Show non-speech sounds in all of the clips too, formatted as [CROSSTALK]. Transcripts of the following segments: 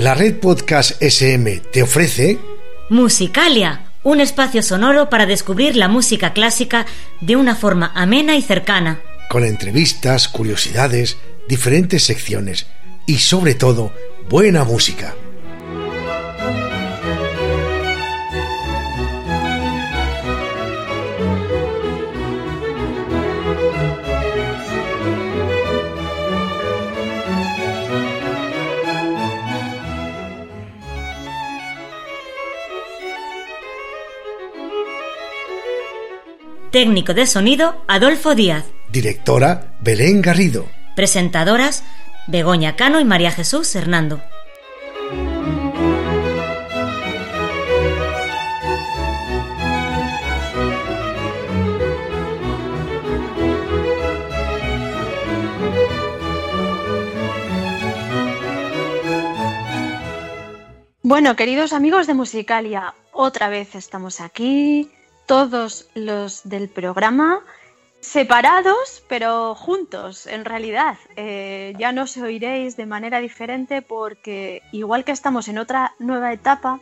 La red Podcast SM te ofrece Musicalia, un espacio sonoro para descubrir la música clásica de una forma amena y cercana. con entrevistas, curiosidades, diferentes secciones y sobre todo buena música. Técnico de sonido, Adolfo Díaz. Directora Belén Garrido. Presentadoras, Begoña Cano y María Jesús Hernando. Bueno, queridos amigos de Musicalia, otra vez estamos aquí, todos los del programa, separados, pero juntos, en realidad. Eh, ya nos oiréis de manera diferente porque igual que estamos en otra nueva etapa,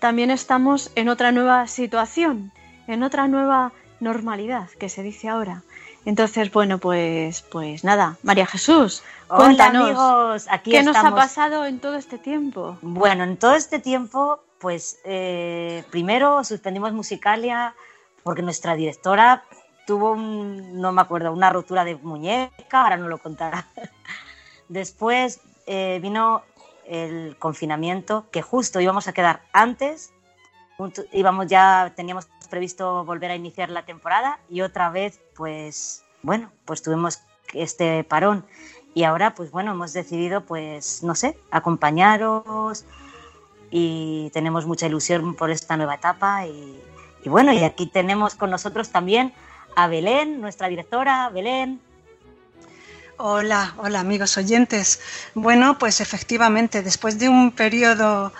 también estamos en otra nueva situación, en otra nueva normalidad, que se dice ahora. Entonces, bueno, pues, pues nada, María Jesús, Hola cuéntanos, amigos, aquí ¿qué nos ha pasado en todo este tiempo? Bueno, en todo este tiempo, pues eh, primero suspendimos Musicalia porque nuestra directora tuvo un, no me acuerdo, una rotura de muñeca, ahora no lo contará. [LAUGHS] Después eh, vino el confinamiento, que justo íbamos a quedar antes, íbamos ya, teníamos previsto volver a iniciar la temporada y otra vez, pues, bueno, pues tuvimos este parón. Y ahora, pues bueno, hemos decidido, pues, no sé, acompañaros y tenemos mucha ilusión por esta nueva etapa. Y bueno, y aquí tenemos con nosotros también a Belén, nuestra directora. Belén, Hola, hola amigos oyentes. Bueno, pues efectivamente, después de un periodo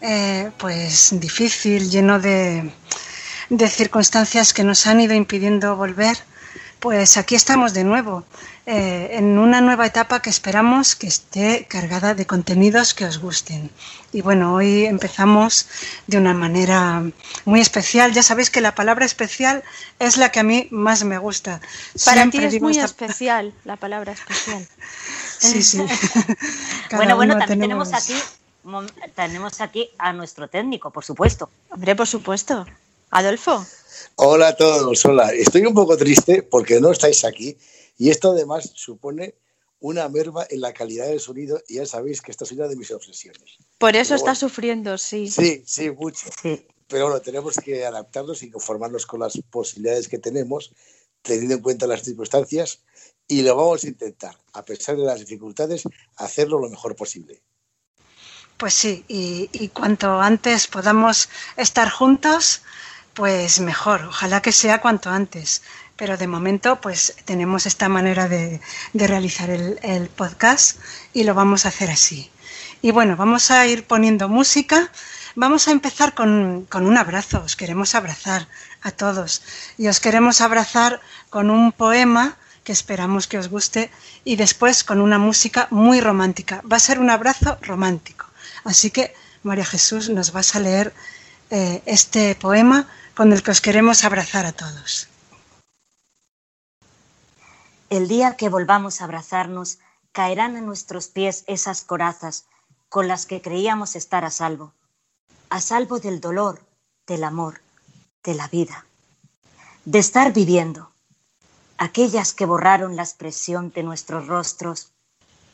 eh, pues difícil, lleno de, de circunstancias que nos han ido impidiendo volver, pues aquí estamos de nuevo, eh, en una nueva etapa que esperamos que esté cargada de contenidos que os gusten. Y bueno, hoy empezamos de una manera muy especial. Ya sabéis que la palabra especial es la que a mí más me gusta. Para Siempre ti es muy esta- [LAUGHS] especial la palabra especial. Sí, sí. [LAUGHS] Cada bueno, bueno, también tenemos tenemos- aquí, tenemos aquí a nuestro técnico, por supuesto. Hombre, por supuesto. Adolfo. Hola a todos, hola. Estoy un poco triste porque no estáis aquí y esto además supone una merma en la calidad del sonido y ya sabéis que esta es una de mis obsesiones. Por eso Pero está bueno. sufriendo, sí. Sí, sí, mucho. Sí. Pero bueno, tenemos que adaptarnos y conformarnos con las posibilidades que tenemos, teniendo en cuenta las circunstancias y lo vamos a intentar, a pesar de las dificultades, hacerlo lo mejor posible. Pues sí, y, y cuanto antes podamos estar juntos, pues mejor. Ojalá que sea cuanto antes. Pero de momento, pues tenemos esta manera de, de realizar el, podcast y lo vamos a hacer así. Y bueno, vamos a ir poniendo música. Vamos a empezar con, con un abrazo. Os queremos abrazar a todos. Y os queremos abrazar con un poema que esperamos que os guste y después con una música muy romántica. Va a ser un abrazo romántico. Así que María Jesús, nos vas a leer eh, este poema con el que os queremos abrazar a todos. El día que volvamos a abrazarnos, caerán a nuestros pies esas corazas con las que creíamos estar a salvo, a salvo del dolor, del amor, de la vida, de estar viviendo, aquellas que borraron la expresión de nuestros rostros,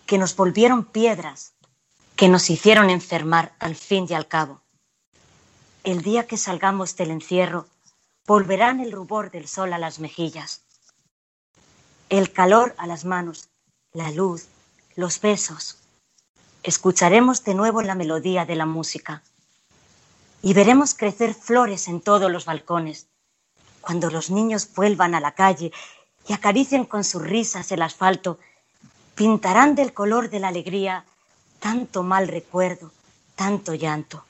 que nos volvieron piedras, que nos hicieron enfermar al fin y al cabo. El día que salgamos del encierro, volverán el rubor del sol a las mejillas, el calor a las manos, la luz, los besos. Escucharemos de nuevo la melodía de la música y veremos crecer flores en todos los balcones. Cuando los niños vuelvan a la calle y acaricien con sus risas el asfalto, pintarán del color de la alegría tanto mal recuerdo, tanto llanto.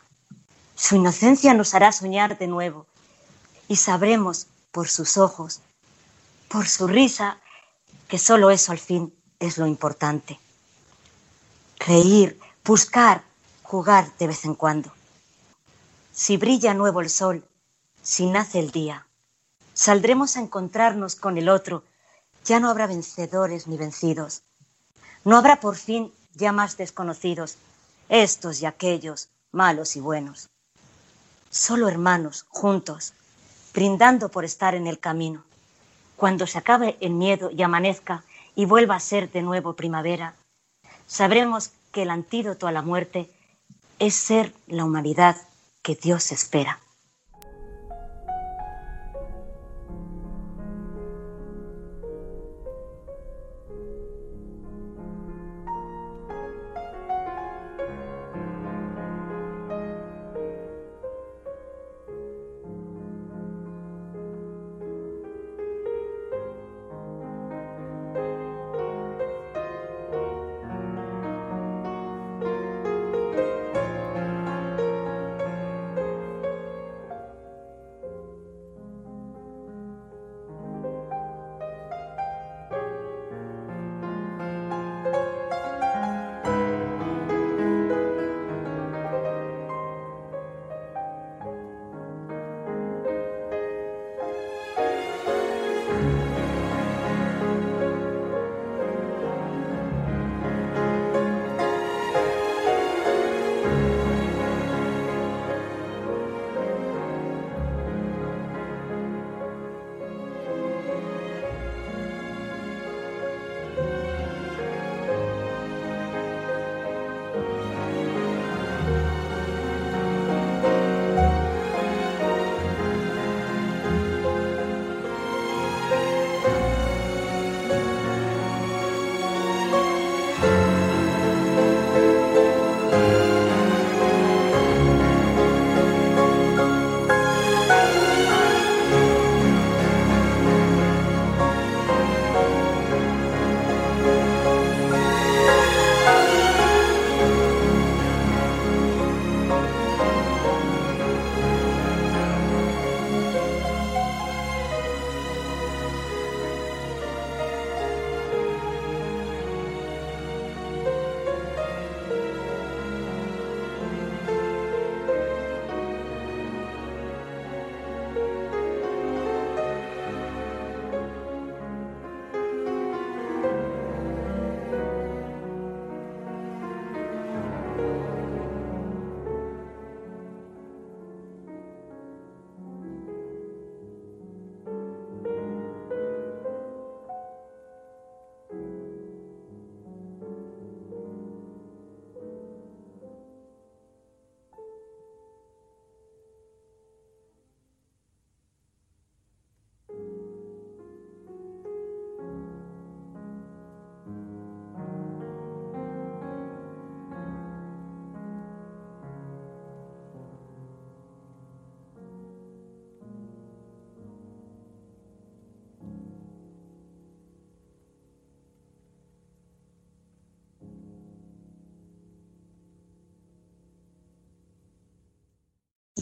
Su inocencia nos hará soñar de nuevo y sabremos por sus ojos, por su risa, que solo eso al fin es lo importante. Reír, buscar, jugar de vez en cuando. Si brilla nuevo el sol, si nace el día, saldremos a encontrarnos con el otro, ya no habrá vencedores ni vencidos. No habrá por fin ya más desconocidos, estos y aquellos, malos y buenos. Solo hermanos, juntos, brindando por estar en el camino. Cuando se acabe el miedo y amanezca y vuelva a ser de nuevo primavera, sabremos que el antídoto a la muerte es ser la humanidad que Dios espera.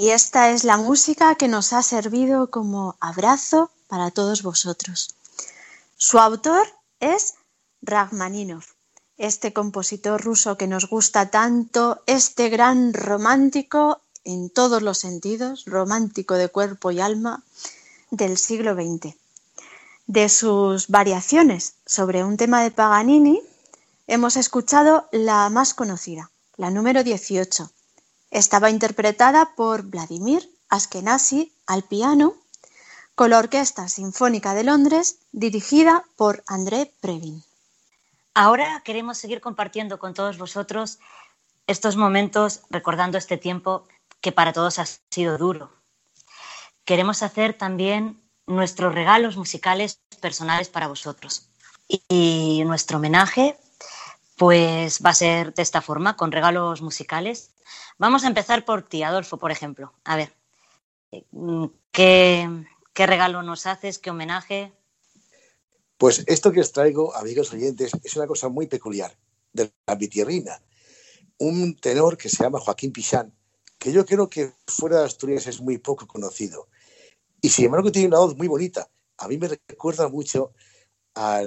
Y esta es la música que nos ha servido como abrazo para todos vosotros. Su autor es Rachmaninoff este compositor ruso que nos gusta tanto, este gran romántico en todos los sentidos, romántico de cuerpo y alma del siglo XX. De sus variaciones sobre un tema de Paganini, hemos escuchado la más conocida, la número 18. Estaba interpretada por Vladimir Askenazi al piano con la Orquesta Sinfónica de Londres dirigida por André Previn. Ahora queremos seguir compartiendo con todos vosotros estos momentos, recordando este tiempo que para todos ha sido duro. Queremos hacer también nuestros regalos musicales personales para vosotros. Y nuestro homenaje pues va a ser de esta forma, con regalos musicales. Vamos a empezar por ti, Adolfo, por ejemplo. A ver, ¿qué, qué regalo nos haces? ¿Qué homenaje? Pues esto que os traigo, amigos oyentes, es una cosa muy peculiar de la mitierrina. Un tenor que se llama Joaquín Pichán, que yo creo que fuera de Asturias es muy poco conocido. Y sin embargo tiene una voz muy bonita. A mí me recuerda mucho al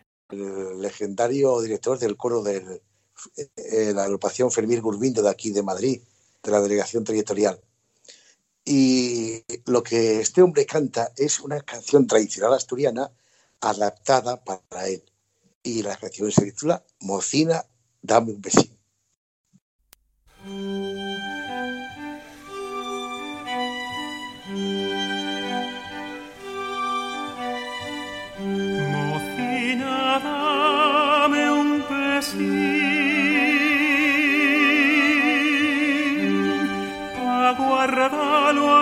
El legendario director del coro de eh, la agrupación Fermín Gurbindo de aquí de Madrid, de la delegación territorial. Y lo que este hombre canta es una canción tradicional asturiana adaptada para él. Y la canción se titula Mocina, dame un besín.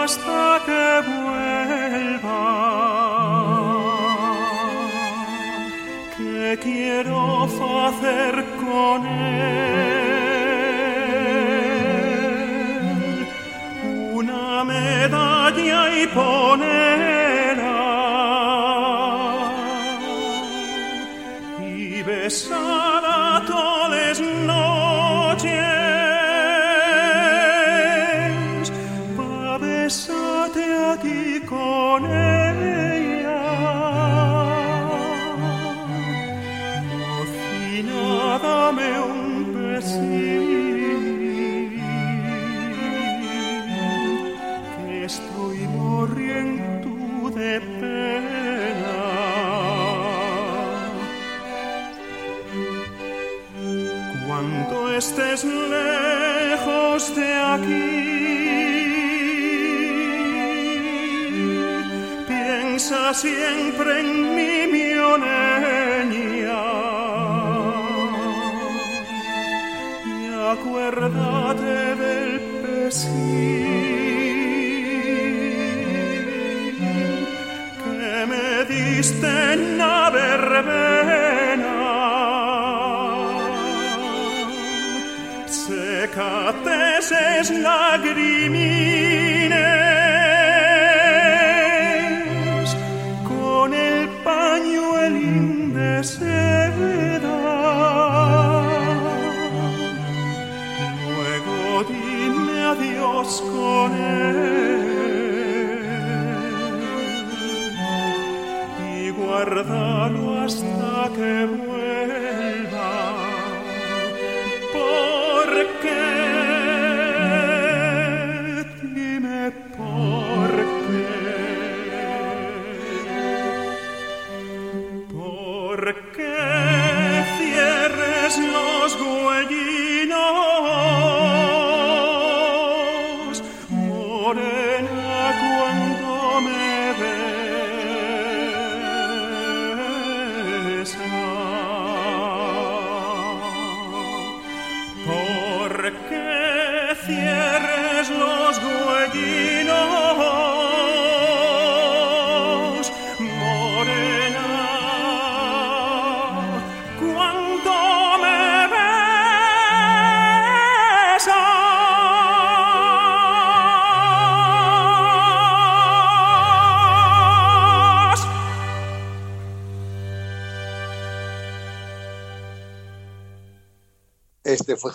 Hasta que vuelva. Que quiero hacer con él una medalla y ponerla y besarla acuérdate del pesín que me diste en la verbena. Secate ses lagrimines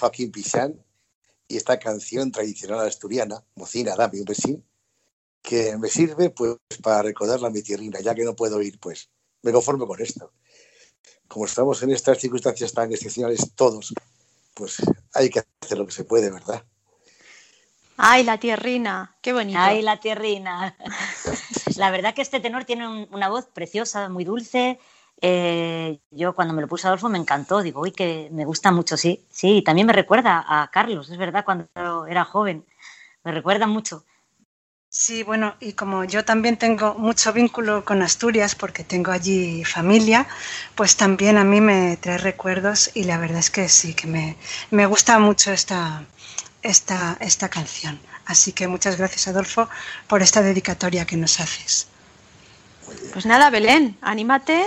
Joaquín Pizán y esta canción tradicional asturiana, Mocina, dame un besín, que me sirve pues para recordarla a mi tierrina, ya que no puedo ir, pues me conformo con esto. Como estamos en estas circunstancias tan excepcionales todos, pues hay que hacer lo que se puede, ¿verdad? Ay, la tierrina, qué bonito. Ay, la tierrina. [LAUGHS] La verdad que este tenor tiene un- una voz preciosa, muy dulce. Eh, yo cuando me lo puse Adolfo me encantó. Digo, uy, que me gusta mucho, sí. Sí, y también me recuerda a Carlos, es verdad, cuando era joven. Me recuerda mucho. Sí, bueno, y como yo también tengo mucho vínculo con Asturias porque tengo allí familia, pues también a mí me trae recuerdos y la verdad es que sí, que me, me gusta mucho esta, esta, esta canción. Así que muchas gracias, Adolfo, por esta dedicatoria que nos haces. Pues nada, Belén, anímate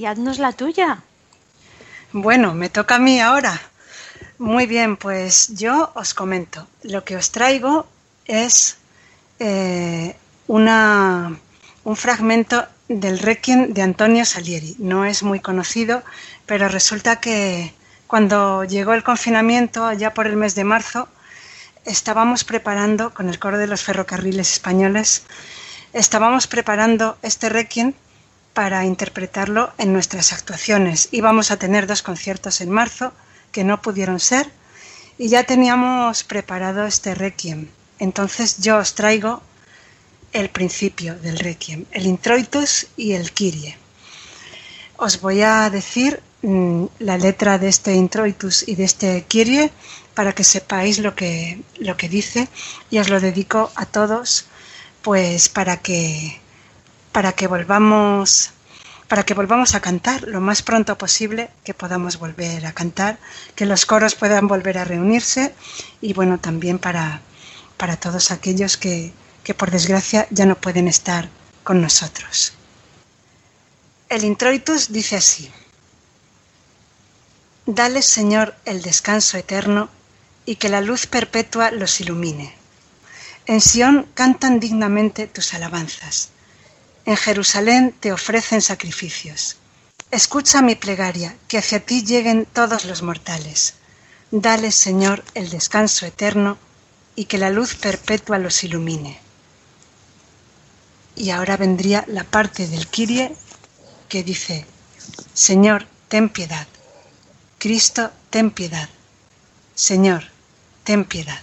y haznos la tuya. Bueno, me toca a mí ahora. Muy bien, pues yo os comento. Lo que os traigo es eh, una, un fragmento del Requiem de Antonio Salieri. No es muy conocido, pero resulta que cuando llegó el confinamiento, allá por el mes de marzo, estábamos preparando, con el coro de los ferrocarriles españoles, estábamos preparando este Requiem para interpretarlo en nuestras actuaciones. Íbamos a tener dos conciertos en marzo que no pudieron ser y ya teníamos preparado este requiem. Entonces yo os traigo el principio del requiem, el introitus y el kyrie. Os voy a decir mm, la letra de este introitus y de este kyrie para que sepáis lo que, lo que dice y os lo dedico a todos pues para que para que volvamos para que volvamos a cantar lo más pronto posible, que podamos volver a cantar, que los coros puedan volver a reunirse y bueno, también para, para todos aquellos que, que por desgracia ya no pueden estar con nosotros. El introitus dice así, Dale Señor el descanso eterno y que la luz perpetua los ilumine. En Sión cantan dignamente tus alabanzas. En Jerusalén te ofrecen sacrificios. Escucha mi plegaria, que hacia ti lleguen todos los mortales. Dale, Señor, el descanso eterno y que la luz perpetua los ilumine. Y ahora vendría la parte del Kyrie que dice, Señor, ten piedad. Cristo, ten piedad. Señor, ten piedad.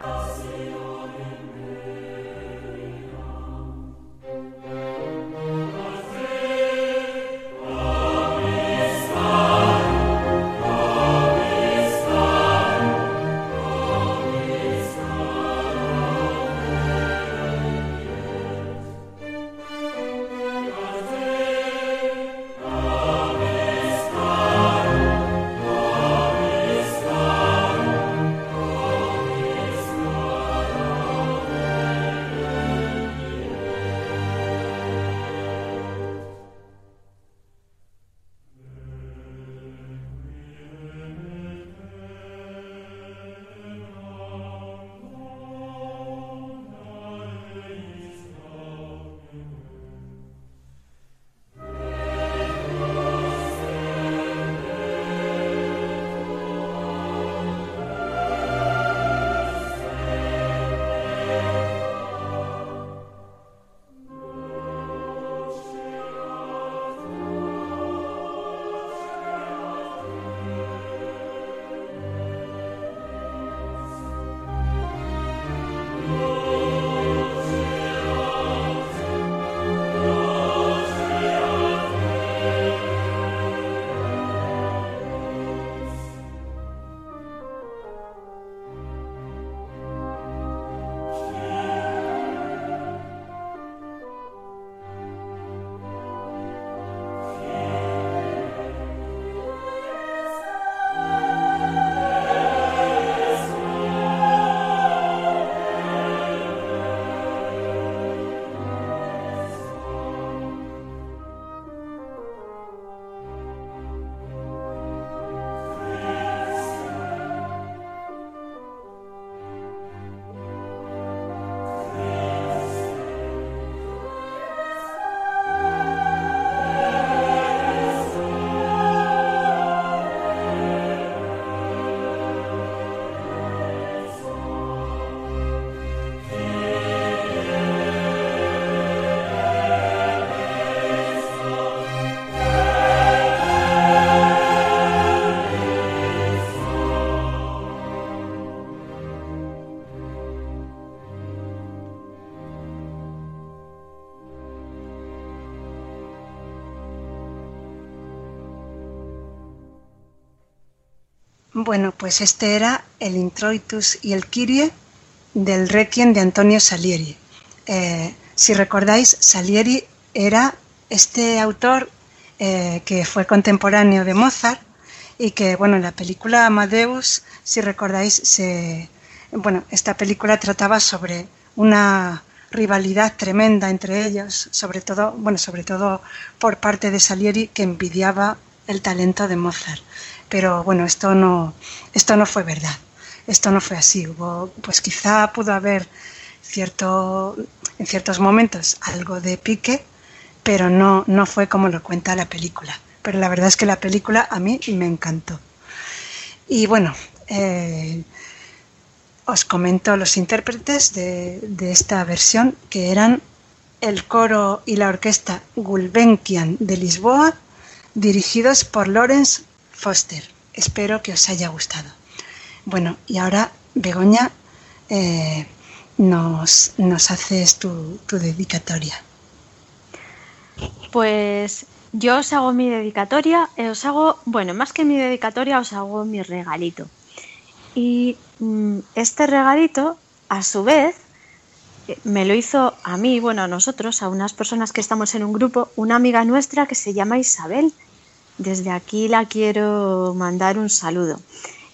I'll see. Bueno, pues este era el Introitus y el Kyrie del Requiem de Antonio Salieri. Eh, si recordáis, Salieri era este autor eh, que fue contemporáneo de Mozart y que, bueno, en la película Amadeus, si recordáis, se, bueno, esta película trataba sobre una rivalidad tremenda entre ellos, sobre todo, bueno, sobre todo por parte de Salieri que envidiaba el talento de Mozart. Pero bueno, esto no, esto no fue verdad. Esto no fue así. Hubo, pues quizá pudo haber cierto, en ciertos momentos algo de pique, pero no, no fue como lo cuenta la película. Pero la verdad es que la película a mí me encantó. Y bueno, eh, os comento los intérpretes de, de esta versión, que eran el coro y la orquesta Gulbenkian de Lisboa, dirigidos por Lawrence Foster. Espero que os haya gustado. Bueno, y ahora, Begoña, eh, nos, nos haces tu, tu dedicatoria. Pues yo os hago mi dedicatoria, eh, os hago, bueno, más que mi dedicatoria, os hago mi regalito. Y mm, este regalito, a su vez, eh, me lo hizo a mí, bueno, a nosotros, a unas personas que estamos en un grupo, una amiga nuestra que se llama Isabel. Desde aquí la quiero mandar un saludo.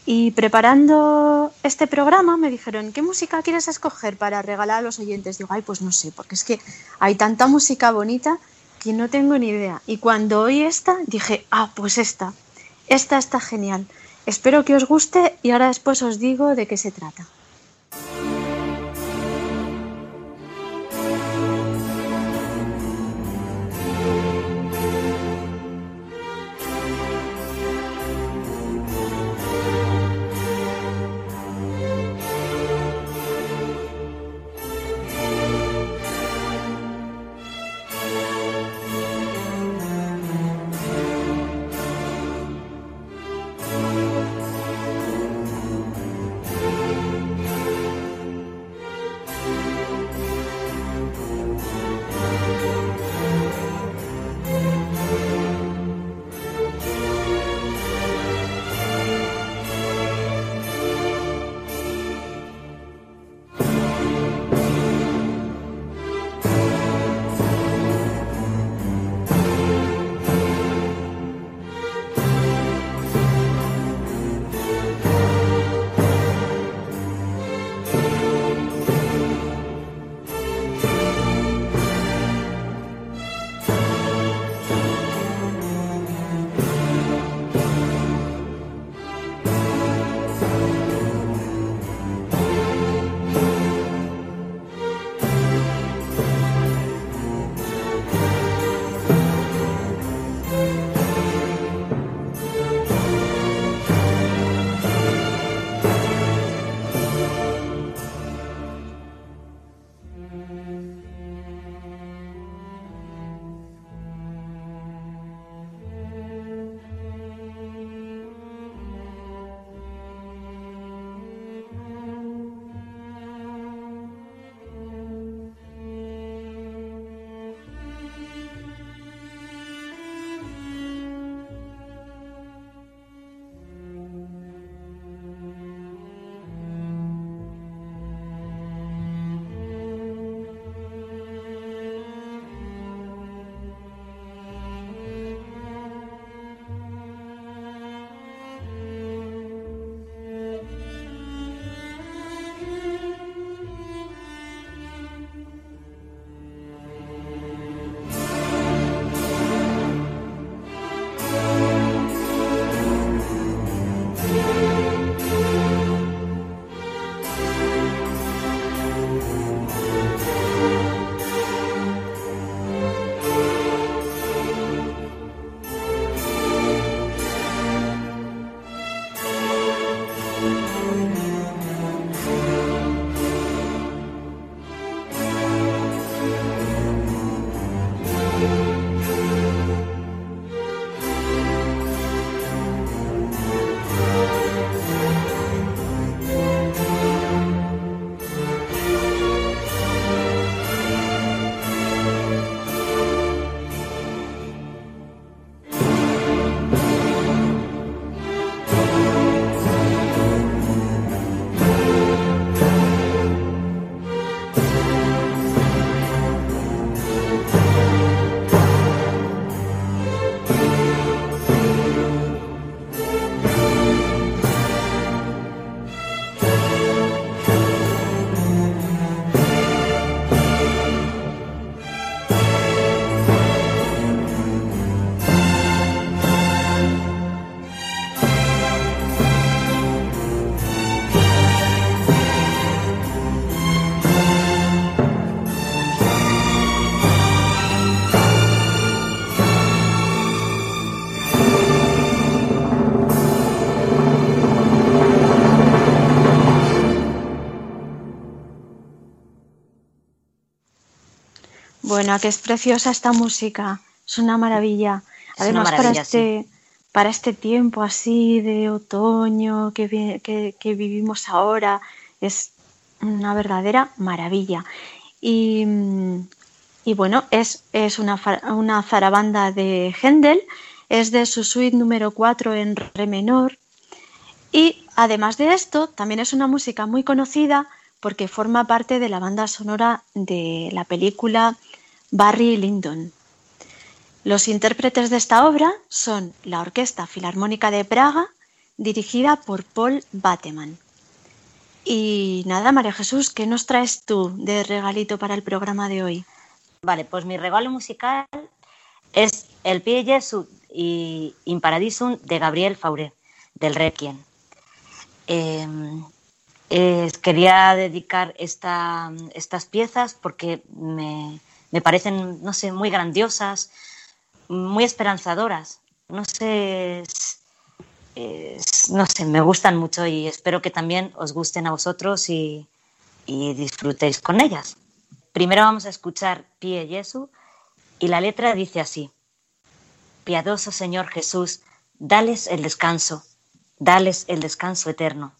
Y preparando este programa me dijeron, ¿qué música quieres escoger para regalar a los oyentes? Digo, ay, pues no sé, porque es que hay tanta música bonita que no tengo ni idea. Y cuando oí esta, dije, ah, pues esta, esta está genial. Espero que os guste y ahora después os digo de qué se trata. Bueno, que es preciosa esta música. Es una maravilla. Es una Además, para este, para este tiempo así de otoño que, que- que vivimos ahora, es una verdadera maravilla. Y, y bueno, es, es una, una zarabanda de Händel, es de su suite número 4 en re menor. Y además de esto, también es una música muy conocida porque forma parte de la banda sonora de la película Barry Lyndon. Los intérpretes de esta obra son la Orquesta Filarmónica de Praga, dirigida por Paul Bateman. Y nada, María Jesús, ¿qué nos traes tú de regalito para el programa de hoy? Vale, pues mi regalo musical es El Pie Jesu y In Paradisum de Gabriel Fauré, del Requiem. Eh, quería dedicar esta- estas piezas porque me, me parecen, no sé, muy grandiosas, muy esperanzadoras. No sé, es- no sé, me gustan mucho y espero que también os gusten a vosotros y, y disfrutéis con ellas. Primero vamos a escuchar Pie Jesu y la letra dice así: Piadoso Señor Jesús, dales el descanso, dales el descanso eterno.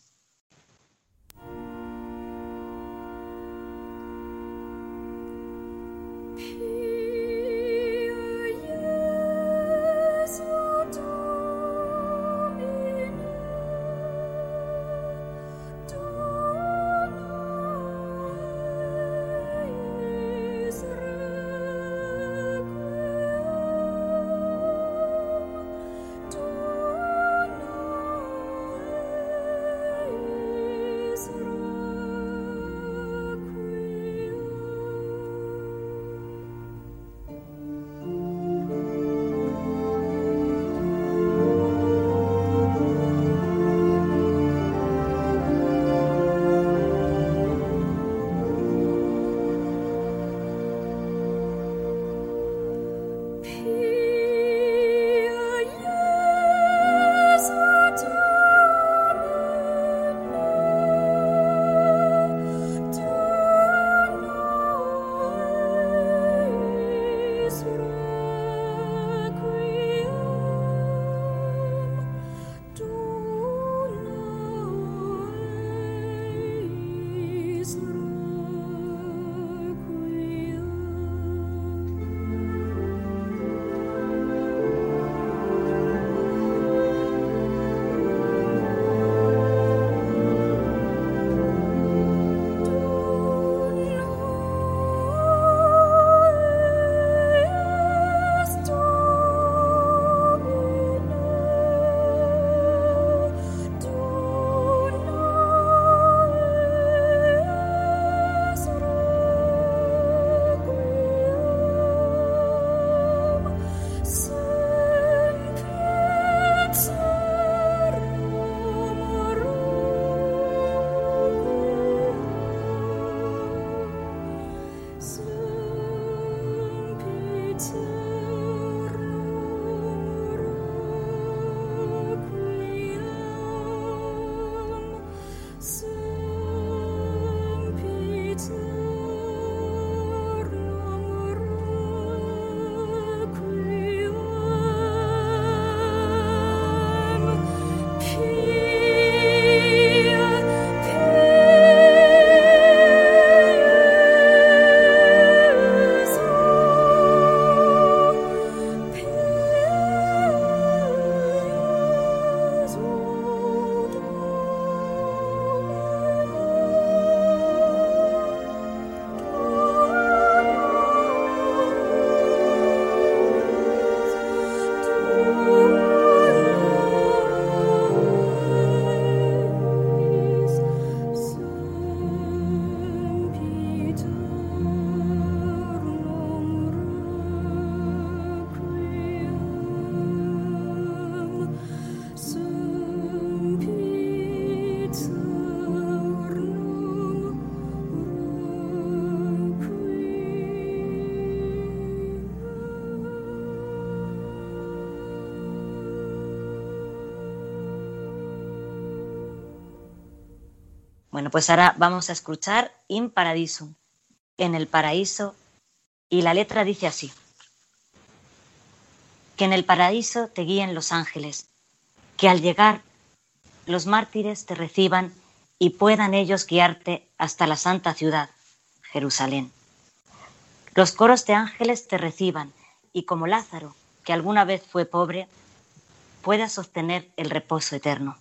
Pues ahora vamos a escuchar In Paradisum, en el paraíso Y la letra dice así. Que en el paraíso te guíen los ángeles, que al llegar los mártires te reciban y puedan ellos guiarte hasta la santa ciudad, Jerusalén. Los coros de ángeles te reciban y como Lázaro, que alguna vez fue pobre, puedas sostener el reposo eterno.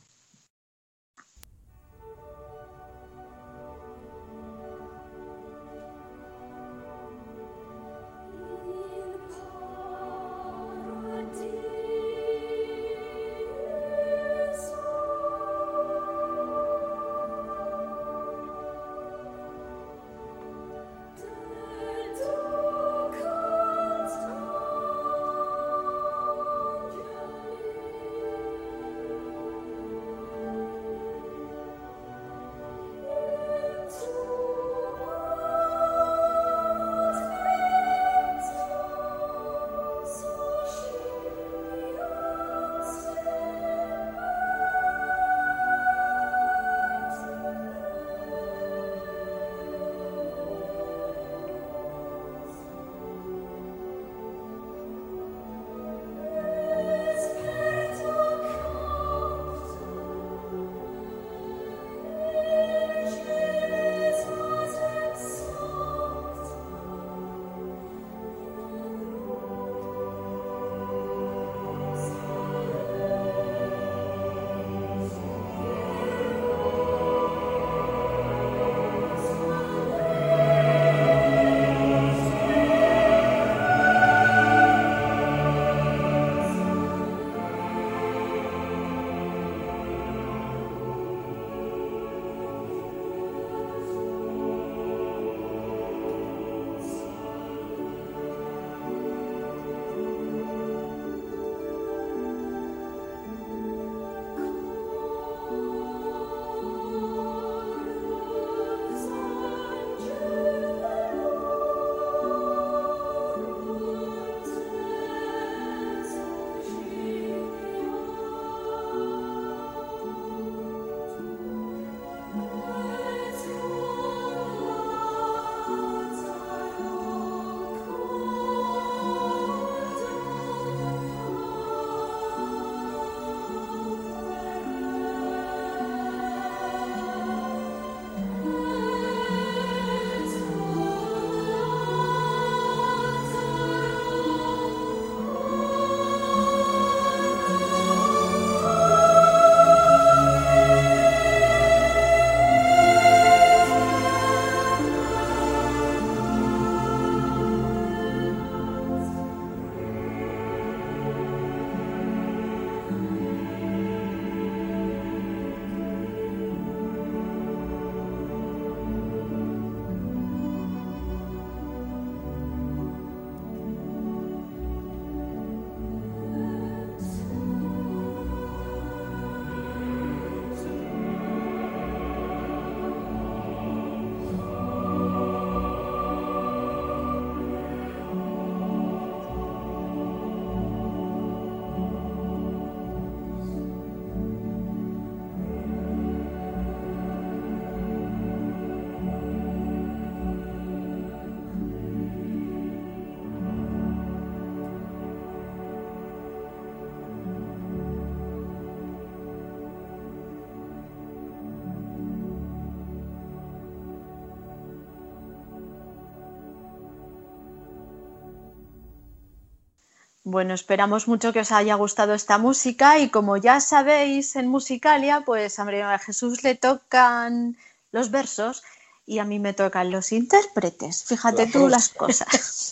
Bueno, esperamos mucho que os haya gustado esta música y como ya sabéis en Musicalia, pues a María Jesús le tocan los versos y a mí me tocan los intérpretes. Fíjate tú las cosas.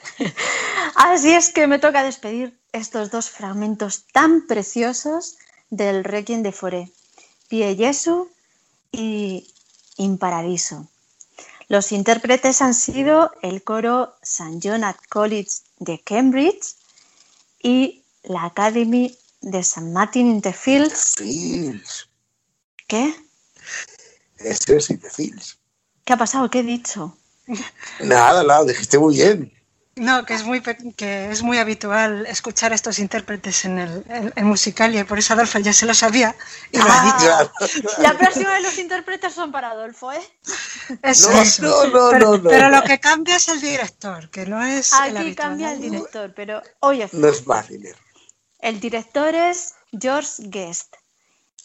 [LAUGHS] Así es que me toca despedir estos dos fragmentos tan preciosos del Requiem de Foré, Pie Jesu y In Paradiso. Los intérpretes han sido el coro St. John at College de Cambridge y la Academy de St. Martin in the Fields. Fields. ¿Qué? Ese es in the Fields. ¿Qué ha pasado? ¿Qué he dicho? Nada, nada, dijiste muy bien. No, que es muy pe- que es muy habitual escuchar a estos intérpretes en el en, en Musicalia y por eso Adolfo ya se lo sabía y lo ha Ah. dicho. La próxima de los intérpretes son para Adolfo, ¿eh? Eso, No, eso. no, no, pero, no, no. pero lo que cambia es el director, que no es el Aquí habitual. cambia el director, pero hoy es No es Marilyn. El director es George Guest.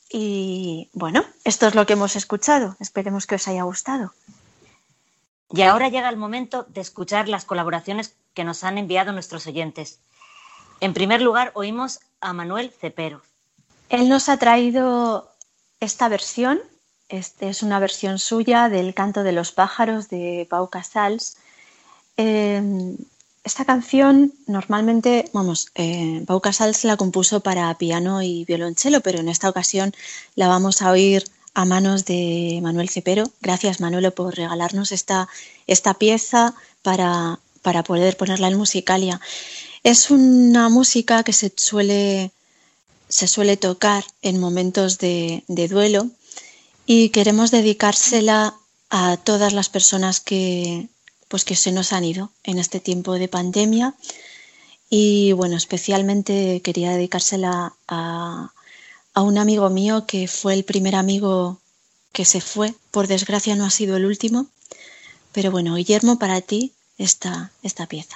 Y bueno, esto es lo que hemos escuchado. Esperemos que os haya gustado. Y ahora llega el momento de escuchar las colaboraciones que nos han enviado nuestros oyentes. En primer lugar, oímos a Manuel Cepero. Él nos ha traído esta versión. Este es una versión suya del Canto de los pájaros de Pau Casals. Eh, esta canción normalmente, vamos, eh, Pau Casals la compuso para piano y violonchelo, pero en esta ocasión la vamos a oír a manos de Manuel Cepero. Gracias, Manuelo, por regalarnos esta, esta pieza para, para poder ponerla en Musicalia. Es una música que se suele, se suele tocar en momentos de, de duelo y queremos dedicársela a todas las personas que, pues que se nos han ido en este tiempo de pandemia y bueno, especialmente quería dedicársela a, a un amigo mío que fue el primer amigo que se fue, por desgracia no ha sido el último, pero bueno, Guillermo, para ti esta, esta pieza.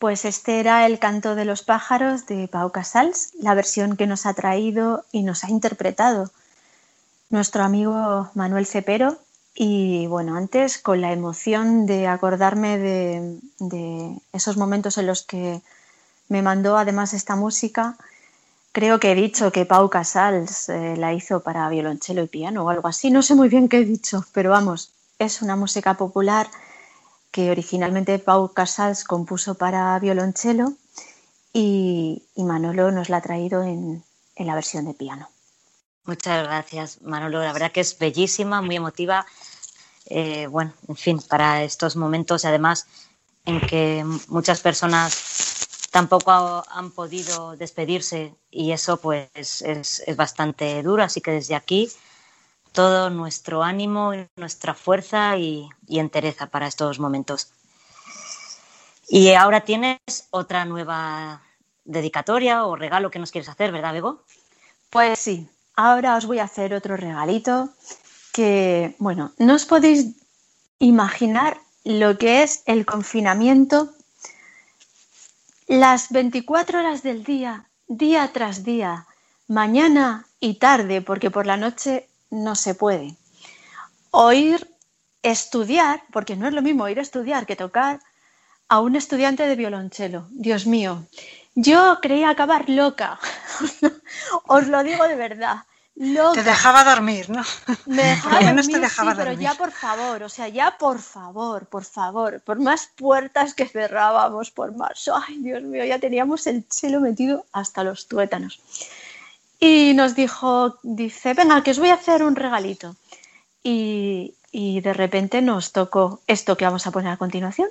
Pues este era el canto de los pájaros de Pau Casals, la versión que nos ha traído y nos ha interpretado nuestro amigo Manuel Cepero. Y bueno, antes con la emoción de acordarme de, esos momentos en los que me mandó además esta música, creo que he dicho que Pau Casals eh, la hizo para violonchelo y piano o algo así. No sé muy bien qué he dicho, pero vamos, es una música popular que originalmente Pau Casals compuso para violonchelo y, Manolo nos la ha traído en, la versión de piano. Muchas gracias, Manolo. La verdad que es bellísima, muy emotiva. Eh, bueno, en fin, para estos momentos, además, en que muchas personas tampoco han podido despedirse y eso pues es, es bastante duro. Así que desde aquí todo nuestro ánimo, nuestra fuerza y, entereza para estos momentos. Y ahora tienes otra nueva dedicatoria o regalo que nos quieres hacer, ¿verdad, Bego? Pues sí, ahora os voy a hacer otro regalito que, bueno, no os podéis imaginar lo que es el confinamiento, las 24 horas del día, día tras día, mañana y tarde, porque por la noche no se puede. Oír estudiar, porque no es lo mismo oír estudiar que tocar a un estudiante de violonchelo. Dios mío, yo creía acabar loca. [LAUGHS] Os lo digo de verdad. Te dejaba dormir, ¿no? Me [LAUGHS] dejaba dormir, te dejaba pero ya por favor, o sea, ya por favor, por favor, por más puertas que cerrábamos, por más, ay Dios mío, ya teníamos el chelo metido hasta los tuétanos y nos dijo, dice, venga, que os voy a hacer un regalito. Y, y de repente nos tocó esto que vamos a poner a continuación.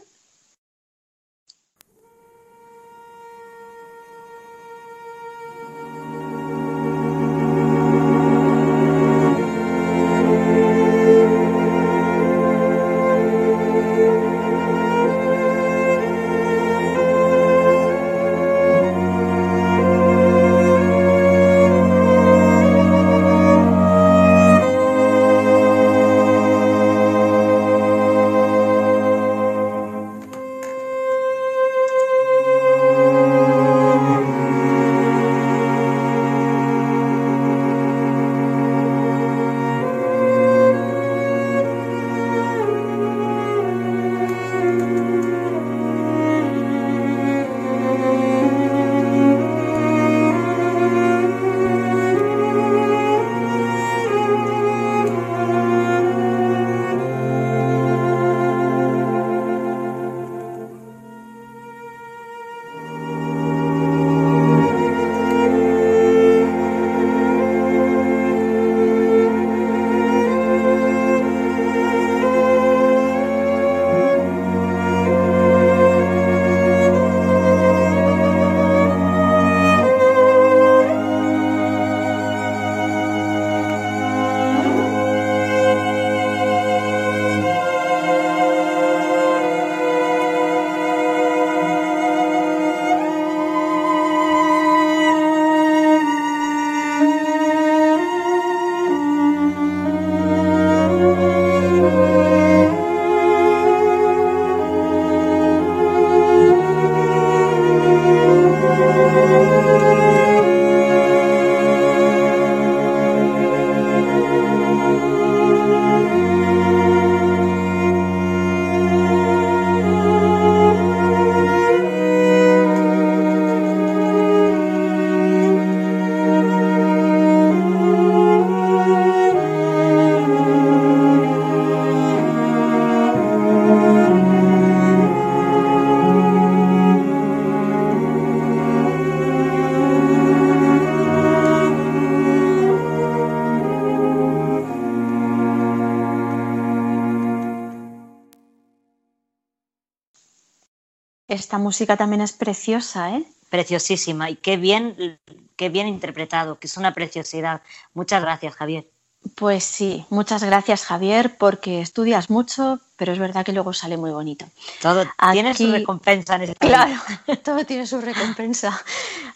Música también es preciosa, ¿eh? Preciosísima y qué bien, qué bien interpretado, que es una preciosidad. Muchas gracias, Javier. Pues sí, muchas gracias, Javier, porque estudias mucho, pero es verdad que luego sale muy bonito. Todo tiene su recompensa en este Claro, [LAUGHS] todo tiene su recompensa.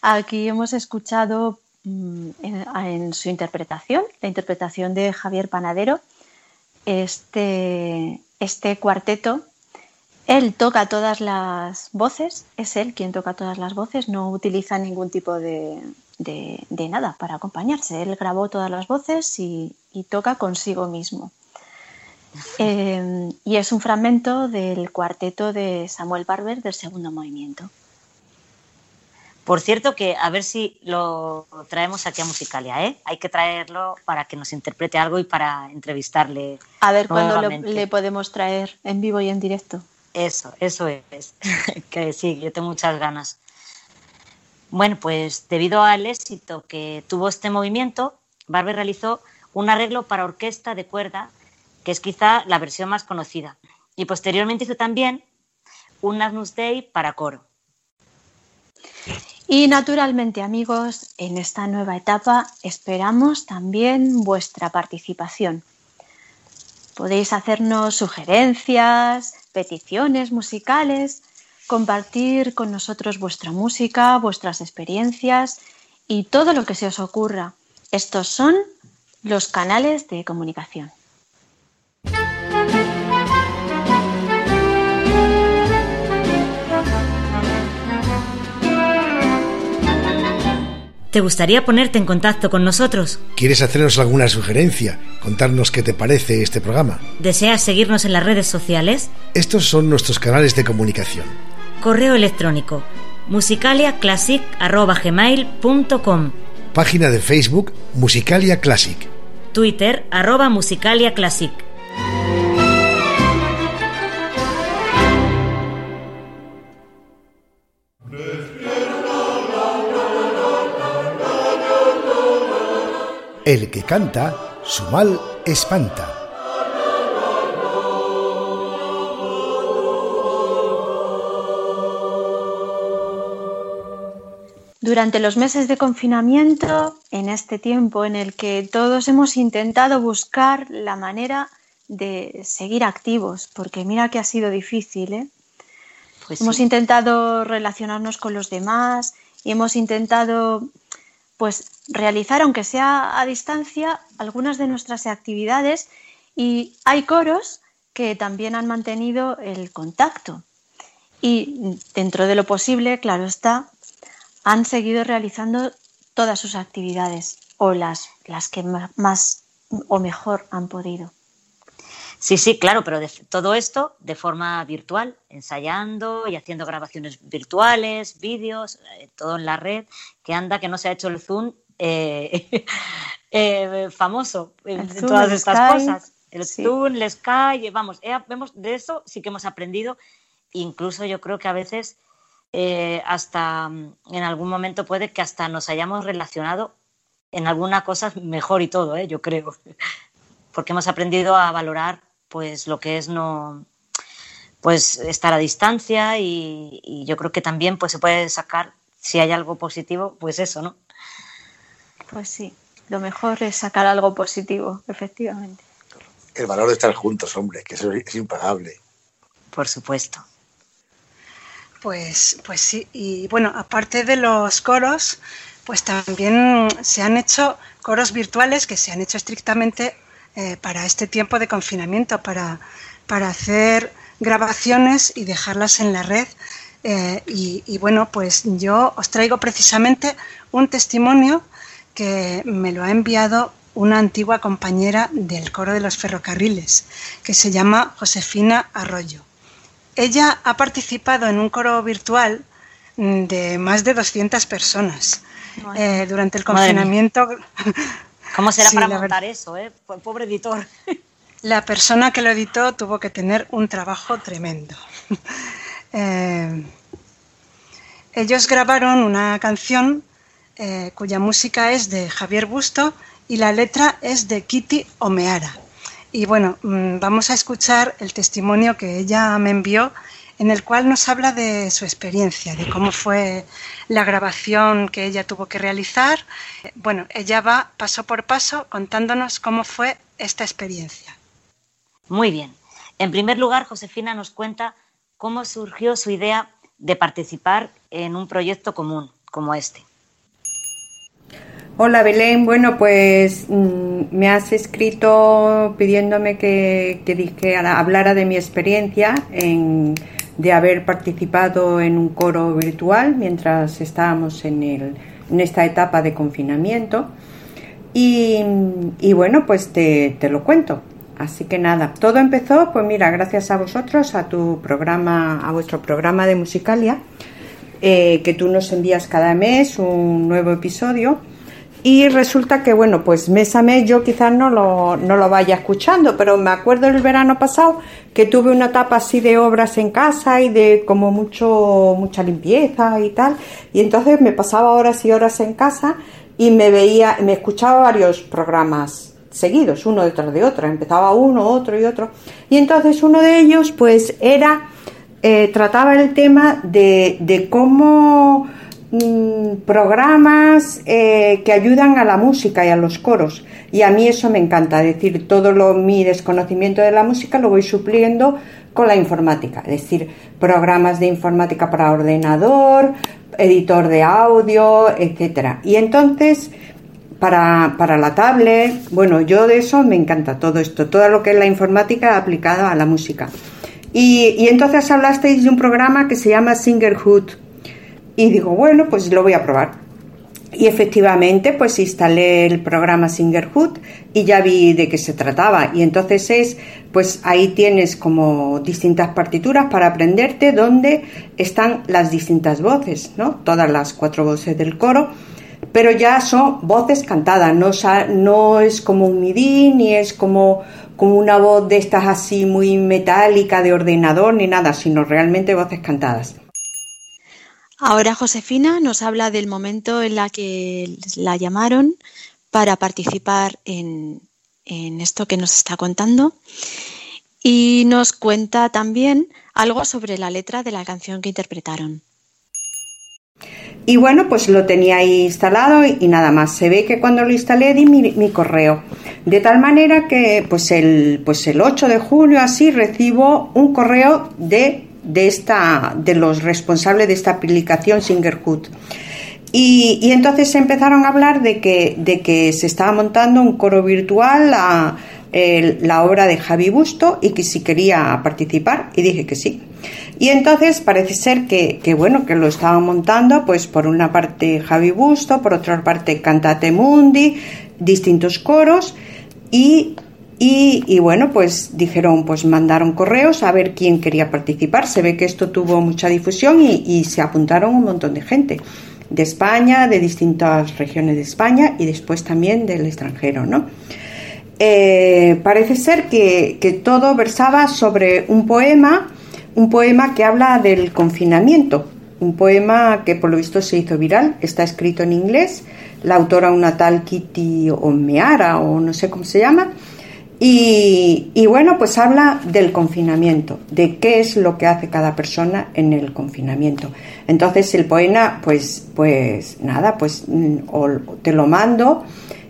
Aquí hemos escuchado mm, en, su interpretación, la interpretación de Javier Panadero, este, este cuarteto Él toca todas las voces, es él quien toca todas las voces, no utiliza ningún tipo de, de, de nada para acompañarse. Él grabó todas las voces y, y toca consigo mismo. [LAUGHS] Eh, y es un fragmento del cuarteto de Samuel Barber del segundo movimiento. Por cierto, que a ver si lo traemos aquí a Musicalia, ¿eh? Hay que traerlo para que nos interprete algo y para entrevistarle. A ver cuándo le podemos traer en vivo y en directo. Eso, eso es. [LAUGHS] que sí, yo tengo muchas ganas. Bueno, pues debido al éxito que tuvo este movimiento, Barber realizó un arreglo para orquesta de cuerda, que es quizá la versión más conocida. Y posteriormente hizo también un Agnus Dei para coro. Y naturalmente, amigos, en esta nueva etapa esperamos también vuestra participación. Podéis hacernos sugerencias, peticiones musicales, compartir con nosotros vuestra música, vuestras experiencias y todo lo que se os ocurra. Estos son los canales de comunicación. ¿Te gustaría ponerte en contacto con nosotros? ¿Quieres hacernos alguna sugerencia? Contarnos qué te parece este programa. ¿Deseas seguirnos en las redes sociales? Estos son nuestros canales de comunicación. Correo electrónico musicaliaclassic.gmail.com Página de Facebook Musicalia Classic. Twitter arroba musicaliaclassic El que canta, su mal espanta. Durante los meses de confinamiento, en este tiempo en el que todos hemos intentado buscar la manera de seguir activos, porque mira que ha sido difícil, ¿eh? Pues hemos sí. intentado relacionarnos con los demás y hemos intentado pues realizar, aunque sea a distancia, algunas de nuestras actividades y hay coros que también han mantenido el contacto y dentro de lo posible, claro está, han seguido realizando todas sus actividades o las, las que más o mejor han podido. Sí, sí, claro, pero de- todo esto de forma virtual, ensayando y haciendo grabaciones virtuales, vídeos, eh, todo en la red, que anda que no se ha hecho el Zoom eh, [LAUGHS] eh, famoso en, todas estas cosas. El sí. Zoom, el Skype, vamos, vemos, de eso sí que hemos aprendido. Incluso yo creo que a veces hasta mm, en algún momento puede que hasta nos hayamos relacionado en alguna cosa mejor y todo, ¿eh? yo creo. [LAUGHS] Porque hemos aprendido a valorar pues lo que es no pues estar a distancia y, y yo creo que también pues se puede sacar si hay algo positivo pues eso no Pues sí, lo mejor es sacar algo positivo, efectivamente. El valor de estar juntos, hombre, que eso es impagable. por supuesto Pues, pues sí, y bueno, aparte de los coros, pues también se han hecho coros virtuales que se han hecho estrictamente eh, para este tiempo de confinamiento, para, para hacer grabaciones y dejarlas en la red. Eh, y, y bueno, pues yo os traigo precisamente un testimonio que me lo ha enviado una antigua compañera del coro de los ferrocarriles, que se llama Josefina Arroyo. Ella ha participado en un coro virtual de más de 200 personas eh, durante el confinamiento. [LAUGHS] cómo será Sí, para montar eso eh Po- pobre editor [LAUGHS] La persona que lo editó tuvo que tener un trabajo tremendo. [LAUGHS] Eh, ellos grabaron una canción eh, cuya música es de Javier Busto y la letra es de Kitty Omeara. Y bueno, mm, vamos a escuchar el testimonio que ella me envió en el cual nos habla de su experiencia, de cómo fue la grabación que ella tuvo que realizar. Bueno, ella va paso por paso contándonos cómo fue esta experiencia. muy bien en primer lugar Josefina nos cuenta cómo surgió su idea de participar en un proyecto común como este Hola Belén, bueno pues mm, me has escrito pidiéndome que, que, hablara de mi experiencia en, de haber participado en un coro virtual mientras estábamos en, el, en esta etapa de confinamiento. Y, bueno pues te, te lo cuento. Así que nada, todo empezó, pues mira, gracias a vosotros, a tu programa, a vuestro programa de Musicalia, eh, que tú nos envías cada mes un nuevo episodio y resulta que, bueno, pues mes a mes yo quizás no lo, no lo vaya escuchando, pero me acuerdo el verano pasado que tuve una etapa así de obras en casa y de como mucho, mucha limpieza y tal. Y entonces me pasaba horas y horas en casa y me veía, me escuchaba varios programas seguidos, uno detrás de otro. Empezaba uno, otro y otro. Y entonces uno de ellos, pues era, eh, trataba el tema de, de cómo Mm, programas eh, que ayudan a la música y a los coros. Y a mí eso me encanta, es decir, todo lo, mi desconocimiento de la música lo voy supliendo con la informática, es decir, programas de informática para ordenador, editor de audio, etcétera. Y entonces, para, para la tablet, bueno, yo de eso me encanta todo esto, todo lo que es la informática aplicada a la música. Y, y entonces hablasteis de un programa que se llama Singerhood, y digo, bueno, pues lo voy a probar. Y efectivamente, pues instalé el programa Singerhood y ya vi de qué se trataba. Y entonces es, pues ahí tienes como distintas partituras para aprenderte dónde están las distintas voces, ¿no? Todas las cuatro voces del coro, pero ya son voces cantadas, no, no es como un MIDI ni es como, como una voz de estas así muy metálica de ordenador ni nada, sino realmente voces cantadas. Ahora Josefina nos habla del momento en la que la llamaron para participar en, esto que nos está contando y nos cuenta también algo sobre la letra de la canción que interpretaron. Y bueno, pues lo tenía ahí instalado y, nada más. Se ve que cuando lo instalé di mi, mi, correo. De tal manera que pues el, pues el 8 de julio así recibo un correo de de, esta, de los responsables de esta aplicación Singerhood. Y, y, entonces empezaron a hablar de que, de que se estaba montando un coro virtual a la obra de Javi Busto y que si quería participar y dije que sí. Y entonces parece ser que, que, bueno, que lo estaba montando, pues por una parte Javi Busto, por otra parte Cantate Mundi, distintos coros y y, bueno, pues dijeron, pues mandaron correos a ver quién quería participar. Se ve que esto tuvo mucha difusión y, se apuntaron un montón de gente de España, de distintas regiones de España y después también del extranjero, ¿no? Eh, parece ser que, que, todo versaba sobre un poema, un poema que habla del confinamiento, un poema que por lo visto se hizo viral, está escrito en inglés, la autora una tal Kitty Omeara o no sé cómo se llama, y, bueno, pues habla del confinamiento, de qué es lo que hace cada persona en el confinamiento. Entonces el poema, pues, pues nada, pues mm, te lo mando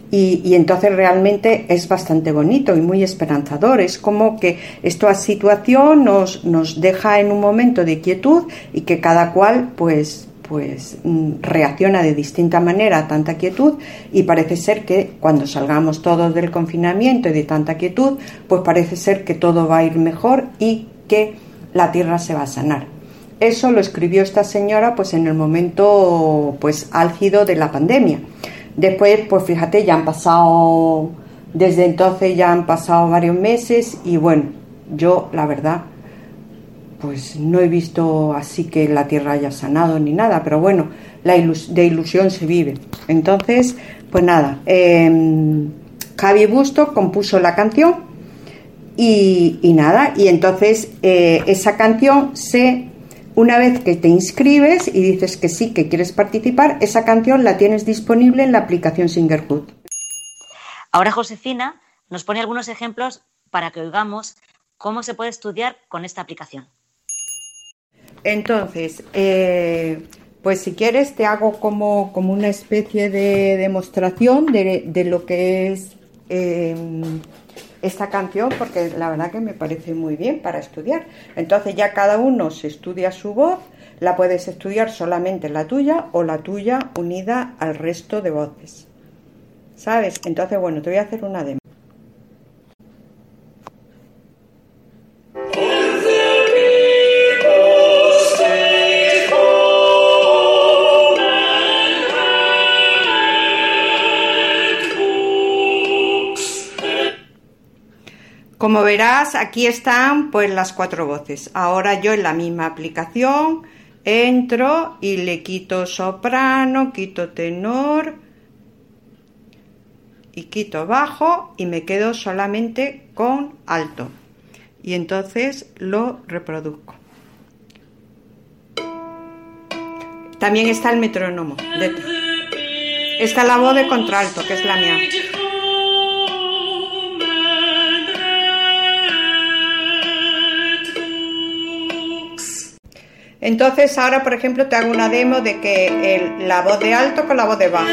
y, entonces realmente es bastante bonito y muy esperanzador. Es como que esta situación nos, nos deja en un momento de quietud y que cada cual, pues, pues mm, reacciona de distinta manera a tanta quietud y parece ser que cuando salgamos todos del confinamiento y de tanta quietud, pues parece ser que todo va a ir mejor y que la tierra se va a sanar. Eso lo escribió esta señora pues en el momento pues álgido de la pandemia. Después, pues fíjate, ya han pasado desde entonces ya han pasado varios meses y bueno, yo la verdad pues no he visto así que la tierra haya sanado ni nada, pero bueno, la de ilusión se vive. Entonces, pues nada, eh, Javi Busto compuso la canción y, nada, y entonces eh, esa canción se, una vez que te inscribes y dices que sí, que quieres participar, esa canción la tienes disponible en la aplicación Singerhood. Ahora Josefina nos pone algunos ejemplos para que oigamos cómo se puede estudiar con esta aplicación. Entonces, eh, pues si quieres te hago como, como una especie de demostración de, lo que es eh, esta canción, porque la verdad que me parece muy bien para estudiar. Entonces ya cada uno se estudia su voz, la puedes estudiar solamente la tuya o la tuya unida al resto de voces. ¿sabes? Entonces, bueno, te voy a hacer una demo. Como verás, aquí están pues las cuatro voces. Ahora yo en la misma aplicación entro y le quito soprano, quito tenor y quito bajo y me quedo solamente con alto. Y entonces lo reproduzco. También está el metrónomo. Está la voz de contralto, que es la mía. Entonces ahora, por ejemplo, te hago una demo de que el, la voz de alto con la voz de bajo.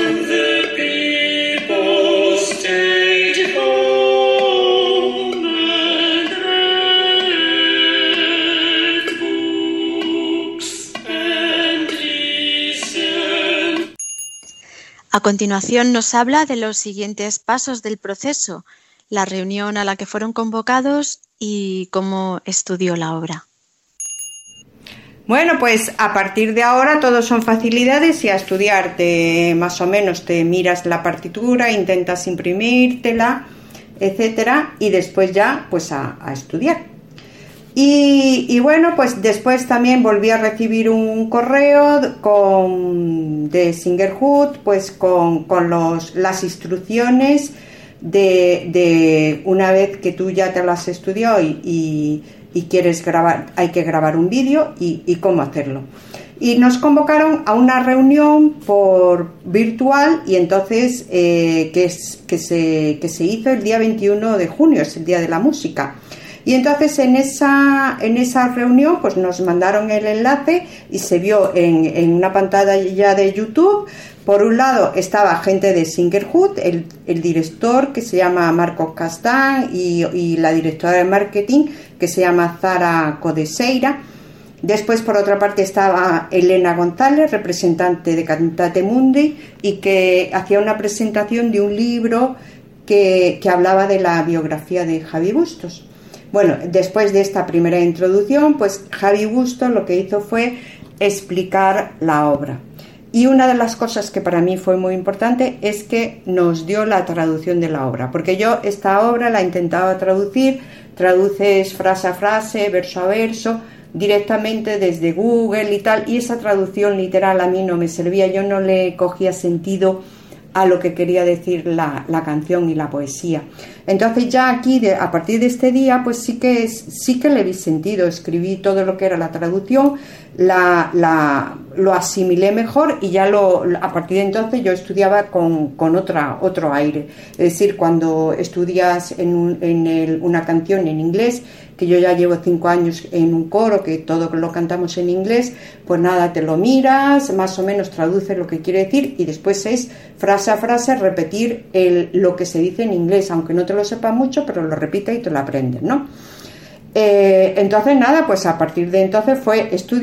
A continuación nos habla de los siguientes pasos del proceso, la reunión a la que fueron convocados y cómo estudió la obra. Bueno, pues a partir de ahora todo son facilidades y a estudiar te, más o menos te miras la partitura, intentas imprimírtela, etcétera, y después ya pues a, estudiar. Y, bueno, pues después también volví a recibir un correo con, de Singerhood, pues con, los, las instrucciones de, de, una vez que tú ya te las has estudiado y y quieres grabar, hay que grabar un vídeo y, cómo hacerlo. Y nos convocaron a una reunión por virtual y entonces eh, que, es, que, se, que se hizo el día 21 de junio, es el día de la música. Y entonces en esa, en esa reunión pues nos mandaron el enlace y se vio en, en una pantalla de YouTube por un lado estaba gente de Singerhood, el, el director que se llama Marcos Castán y, la directora de marketing que se llama Zara Codeseira. Después, por otra parte, estaba Elena González, representante de Cantate Mundi, y que hacía una presentación de un libro que, que hablaba de la biografía de Javi Bustos. Bueno, después de esta primera introducción, pues Javi Bustos lo que hizo fue explicar la obra. Y una de las cosas que para mí fue muy importante es que nos dio la traducción de la obra, porque yo esta obra la intentaba traducir, traduces frase a frase, verso a verso, directamente desde Google y tal, y esa traducción literal a mí no me servía, yo no le cogía sentido a lo que quería decir la, canción y la poesía. Entonces ya aquí, a partir de este día, pues sí que, sí que le vi sentido, escribí todo lo que era la traducción, la, la, lo asimilé mejor y ya lo, a partir de entonces yo estudiaba con, con otra, otro aire. Es decir, cuando estudias en, en una canción en inglés, que yo ya llevo cinco años en un coro, que todo lo cantamos en inglés, pues nada, te lo miras, más o menos traduces lo que quiere decir y después es frase a frase repetir el, lo que se dice en inglés, aunque no te lo sepa mucho, pero lo repite y te lo aprendes, ¿no? Eh, entonces nada, pues a partir de entonces fue estudio.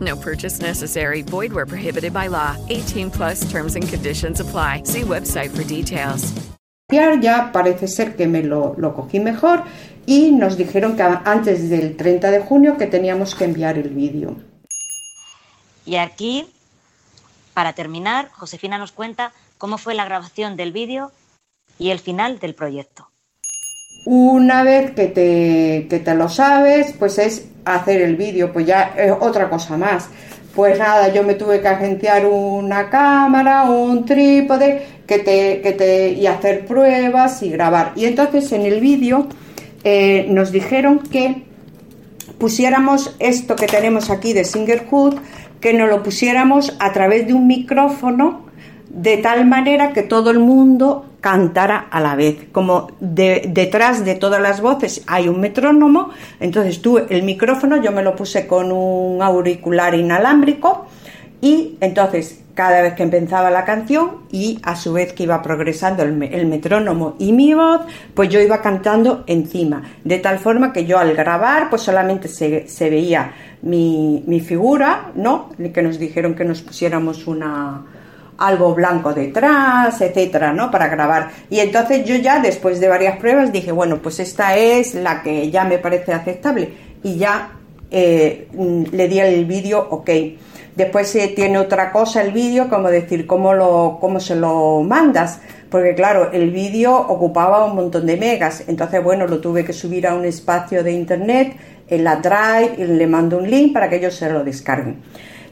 No purchase necessary. Void where prohibited by law. 18 plus terms and conditions apply. See website for details. Ya parece ser que me lo, lo cogí mejor y nos dijeron que antes del 30 de junio que teníamos que enviar el vídeo. Y aquí, para terminar, Josefina nos cuenta cómo fue la grabación del vídeo y el final del proyecto. Una vez que te, que te lo sabes, pues es hacer el vídeo, pues ya es otra cosa más. Pues nada, yo me tuve que agenciar una cámara, un trípode, que te, que te, y hacer pruebas y grabar. Y entonces en el vídeo eh, nos dijeron que pusiéramos esto que tenemos aquí de Singerhood, que nos lo pusiéramos a través de un micrófono de tal manera que todo el mundo cantara a la vez. Como detrás de todas las voces hay un metrónomo, entonces tú el micrófono yo me lo puse con un auricular inalámbrico y entonces cada vez que empezaba la canción y a su vez que iba progresando el, metrónomo y mi voz, pues yo iba cantando encima, de tal forma que yo al grabar pues solamente se, se veía mi, mi figura, ¿no? Que nos dijeron que nos pusiéramos una, algo blanco detrás, etcétera, ¿no? Para grabar. Y entonces yo ya, después de varias pruebas, dije, bueno, pues esta es la que ya me parece aceptable. Y ya eh, le di el vídeo ok. Después eh, tiene otra cosa el vídeo, como decir, cómo, lo, cómo se lo mandas. Porque claro, el vídeo ocupaba un montón de megas. Entonces, bueno, lo tuve que subir a un espacio de internet, en la Drive, y le mando un link para que ellos se lo descarguen.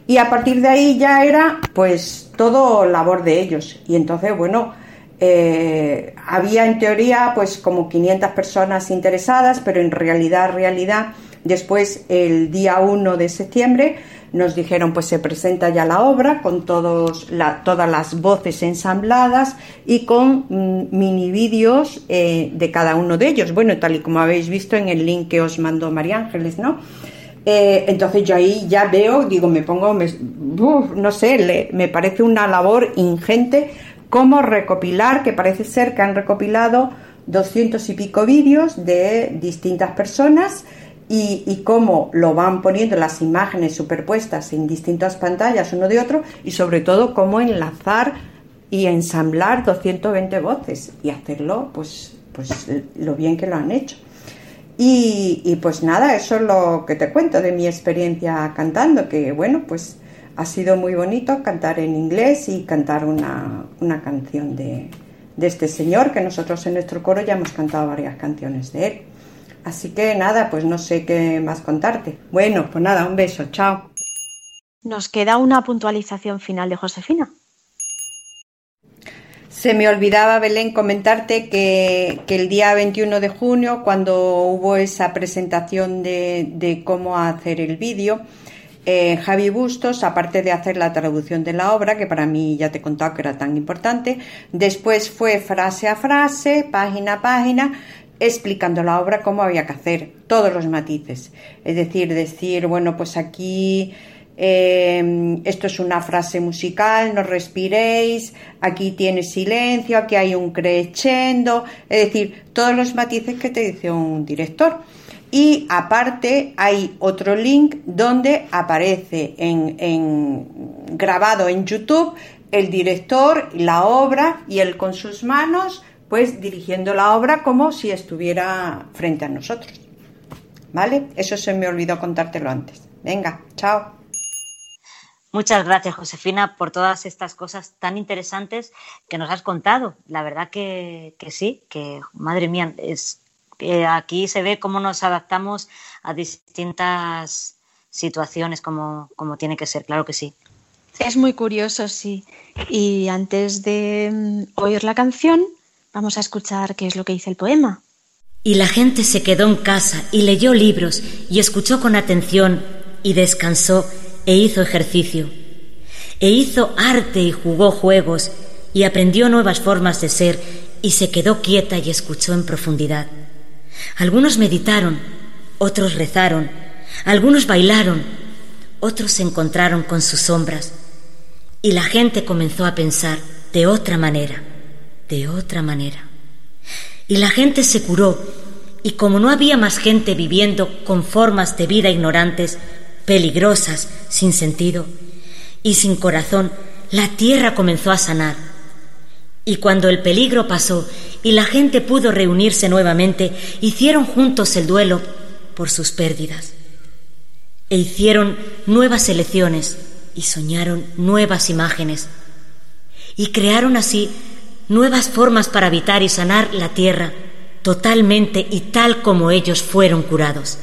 Y a partir de ahí ya era pues todo labor de ellos. Y entonces, bueno, eh, había en teoría pues como 500 personas interesadas, pero en realidad, realidad, después el día 1 de septiembre nos dijeron pues se presenta ya la obra con todos todas las voces ensambladas y con mm, mini vídeos eh, de cada uno de ellos. Bueno, tal y como habéis visto en el link que os mandó María Ángeles, ¿no? Eh, entonces yo ahí ya veo, digo, me pongo, no sé, me parece una labor ingente cómo recopilar, que parece ser que han recopilado doscientos y pico vídeos de distintas personas y, y, cómo lo van poniendo las imágenes superpuestas en distintas pantallas uno de otro y sobre todo cómo enlazar y ensamblar 220 voces y hacerlo pues, pues lo bien que lo han hecho. Y, pues nada, eso es lo que te cuento de mi experiencia cantando, que bueno, pues ha sido muy bonito cantar en inglés y cantar una, canción de, de este señor, que nosotros en nuestro coro ya hemos cantado varias canciones de él. Así que nada, pues no sé qué más contarte. Bueno, pues nada, un beso, chao. Nos queda una puntualización final de Josefina. Se me olvidaba, Belén, comentarte que, el día 21 de junio, cuando hubo esa presentación de, cómo hacer el vídeo, eh, Javi Bustos, aparte de hacer la traducción de la obra, que para mí ya te he contado que era tan importante, después fue frase a frase, página a página, explicando la obra cómo había que hacer, todos los matices. Es decir, decir, bueno, pues aquí Em, esto es una frase musical, no respiréis, aquí tienes silencio, aquí hay un crescendo, es decir, todos los matices que te dice un director. Y aparte hay otro link donde aparece en, grabado en YouTube el director, la obra y él con sus manos, pues dirigiendo la obra como si estuviera frente a nosotros. ¿Vale? Eso se me olvidó contártelo antes. Venga, chao. Muchas gracias, Josefina, por todas estas cosas tan interesantes que nos has contado. La verdad que, sí, que madre mía, es, aquí se ve cómo nos adaptamos a distintas situaciones como, como tiene que ser, claro que sí. Es muy curioso, sí. Y antes de mm, oír la canción, vamos a escuchar qué es lo que dice el poema. Y la gente se quedó en casa y leyó libros y escuchó con atención y descansó e hizo ejercicio, e hizo arte y jugó juegos, y aprendió nuevas formas de ser, y se quedó quieta y escuchó en profundidad. Algunos meditaron, otros rezaron, algunos bailaron, otros se encontraron con sus sombras, y la gente comenzó a pensar de otra manera, de otra manera. Y la gente se curó, y como no había más gente viviendo con formas de vida ignorantes, peligrosas, sin sentido, y sin corazón, la tierra comenzó a sanar. Y cuando el peligro pasó y la gente pudo reunirse nuevamente, hicieron juntos el duelo por sus pérdidas. E hicieron nuevas elecciones y soñaron nuevas imágenes. Y crearon así nuevas formas para habitar y sanar la tierra totalmente y tal como ellos fueron curados.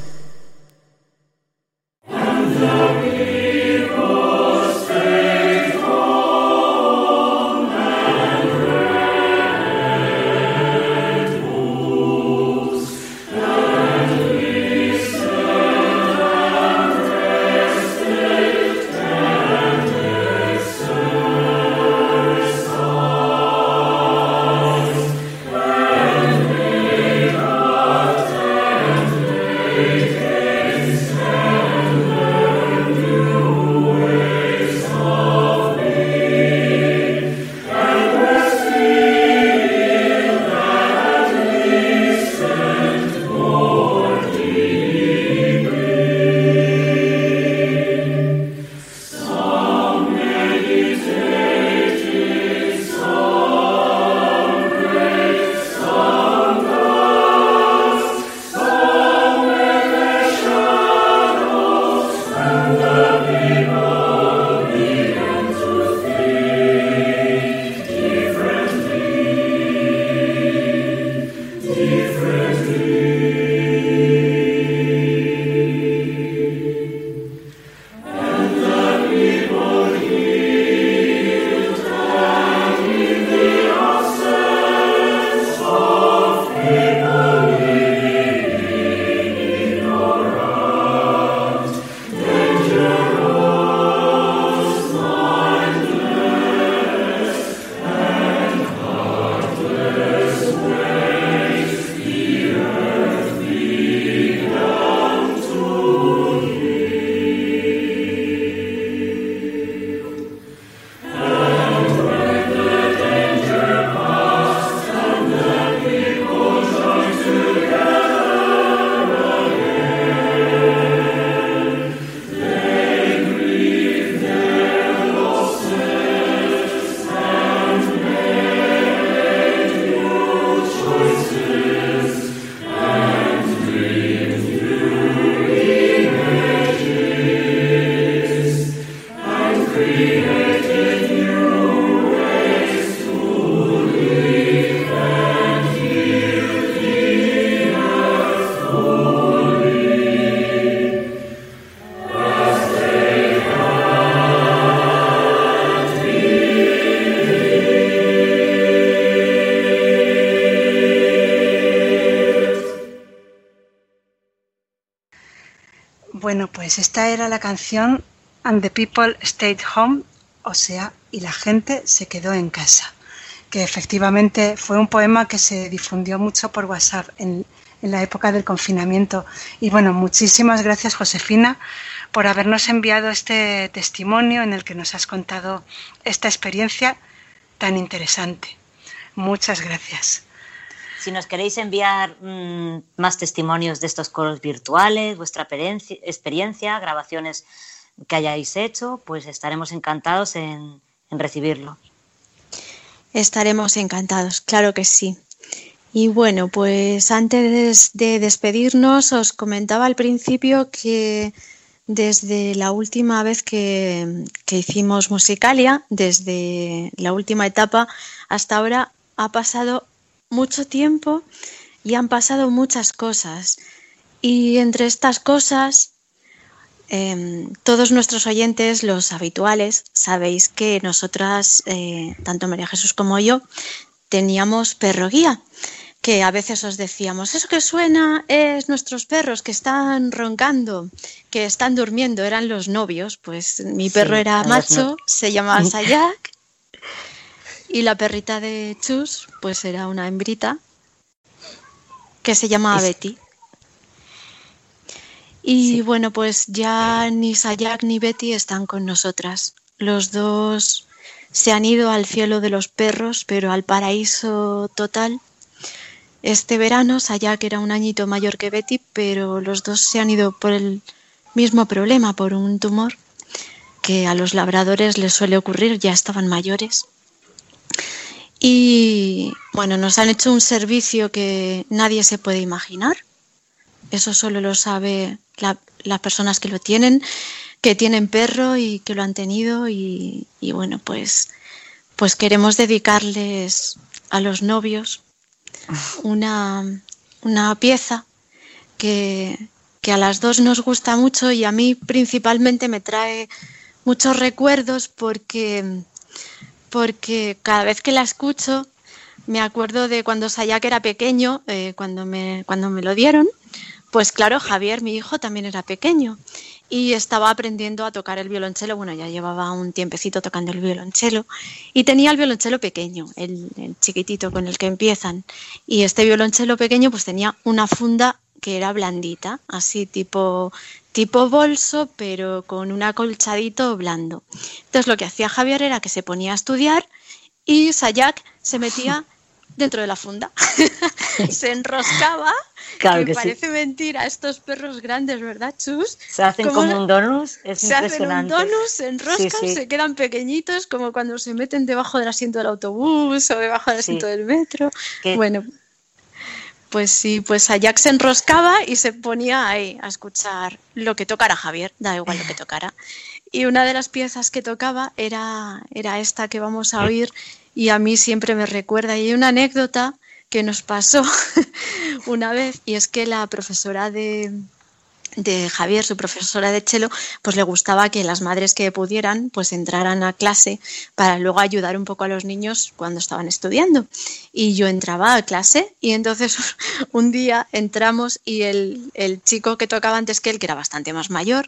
Pues esta era la canción And the People Stayed Home, o sea, y la gente se quedó en casa, que efectivamente fue un poema que se difundió mucho por WhatsApp en, en la época del confinamiento. Y bueno, muchísimas gracias Josefina por habernos enviado este testimonio en el que nos has contado esta experiencia tan interesante. Muchas gracias. Si nos queréis enviar mmm, más testimonios de estos coros virtuales, vuestra experiencia, grabaciones que hayáis hecho, pues estaremos encantados en, en recibirlo. Estaremos encantados, claro que sí. Y bueno, pues antes de despedirnos, os comentaba al principio que desde la última vez que, que, hicimos Musicalia, desde la última etapa hasta ahora, ha pasado mucho tiempo y han pasado muchas cosas. Y entre estas cosas, eh, todos nuestros oyentes, los habituales, sabéis que nosotras, eh, tanto María Jesús como yo, teníamos perro guía, que a veces os decíamos, eso que suena es nuestros perros que están roncando, que están durmiendo, eran los novios, pues mi perro sí, era macho, no... se llamaba [LAUGHS] Sayak y la perrita de Chus, pues era una hembrita que se llamaba es... Betty. Y sí. bueno, pues ya ni Sayak ni Betty están con nosotras. Los dos se han ido al cielo de los perros, pero al paraíso total. Este verano Sayak era un añito mayor que Betty, pero los dos se han ido por el mismo problema por un tumor que a los labradores les suele ocurrir, ya estaban mayores. Y bueno, nos han hecho un servicio que nadie se puede imaginar. Eso solo lo sabe las personas que lo tienen, que tienen perro y que lo han tenido. Y, y bueno, pues, pues queremos dedicarles a los novios una, una pieza que, que a las dos nos gusta mucho y a mí principalmente me trae muchos recuerdos porque, porque cada vez que la escucho me acuerdo de cuando Sayak era pequeño, eh, cuando, me, cuando me lo dieron, pues claro, Javier, mi hijo, también era pequeño y estaba aprendiendo a tocar el violonchelo. Bueno, ya llevaba un tiempecito tocando el violonchelo y tenía el violonchelo pequeño, el, el, chiquitito con el que empiezan. Y este violonchelo pequeño pues tenía una funda que era blandita, así tipo, tipo bolso, pero con un acolchadito blando. Entonces lo que hacía Javier era que se ponía a estudiar y Sayak se metía [LAUGHS] dentro de la funda. [LAUGHS] se enroscaba, claro que, que parece sí. mentira, estos perros grandes, ¿verdad, Chus? Se hacen ¿Cómo como un donus, es se hacen un impresionante. donus, se enroscan, Sí, sí. se quedan pequeñitos, como cuando se meten debajo del asiento del autobús o debajo del asiento del metro. Que- Bueno, pues sí, pues Ajax se enroscaba y se ponía ahí a escuchar lo que tocara Javier, da igual lo que tocara. Y una de las piezas que tocaba era, era esta que vamos a oír y a mí siempre me recuerda. Y hay una anécdota que nos pasó [LAUGHS] una vez y es que la profesora de, de Javier, su profesora de cello, pues le gustaba que las madres que pudieran pues entraran a clase para luego ayudar un poco a los niños cuando estaban estudiando. Y yo entraba a clase y entonces [LAUGHS] un día entramos y el, el chico que tocaba antes que él, que era bastante más mayor,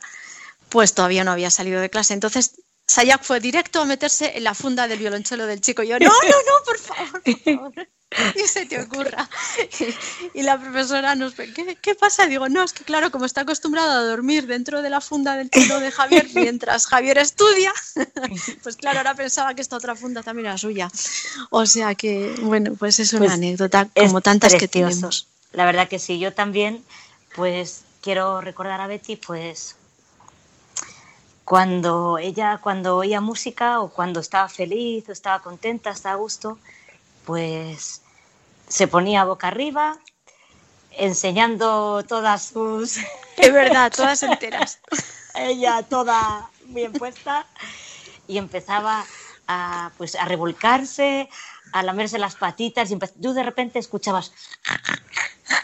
pues todavía no había salido de clase. Entonces Sayak fue directo a meterse en la funda del violonchelo del chico. Y yo, no, no, no, por favor, por favor. [LAUGHS] Ni se te ocurra. Y, y la profesora nos ve, ¿qué, ¿qué pasa? Digo, no, es que claro, como está acostumbrado a dormir dentro de la funda del chelo de Javier [LAUGHS] mientras Javier estudia, [LAUGHS] pues claro, ahora pensaba que esta otra funda también era suya. O sea que, bueno, pues es una Pues anécdota como tantas que tenemos. La verdad que sí, yo también, pues quiero recordar a Betty, pues cuando ella, cuando oía música o cuando estaba feliz o estaba contenta, estaba a gusto, pues se ponía boca arriba, enseñando todas sus... [LAUGHS] Es verdad, todas enteras. [LAUGHS] ella toda bien puesta y empezaba a, pues, a revolcarse, a lamerse las patitas y tú de repente escuchabas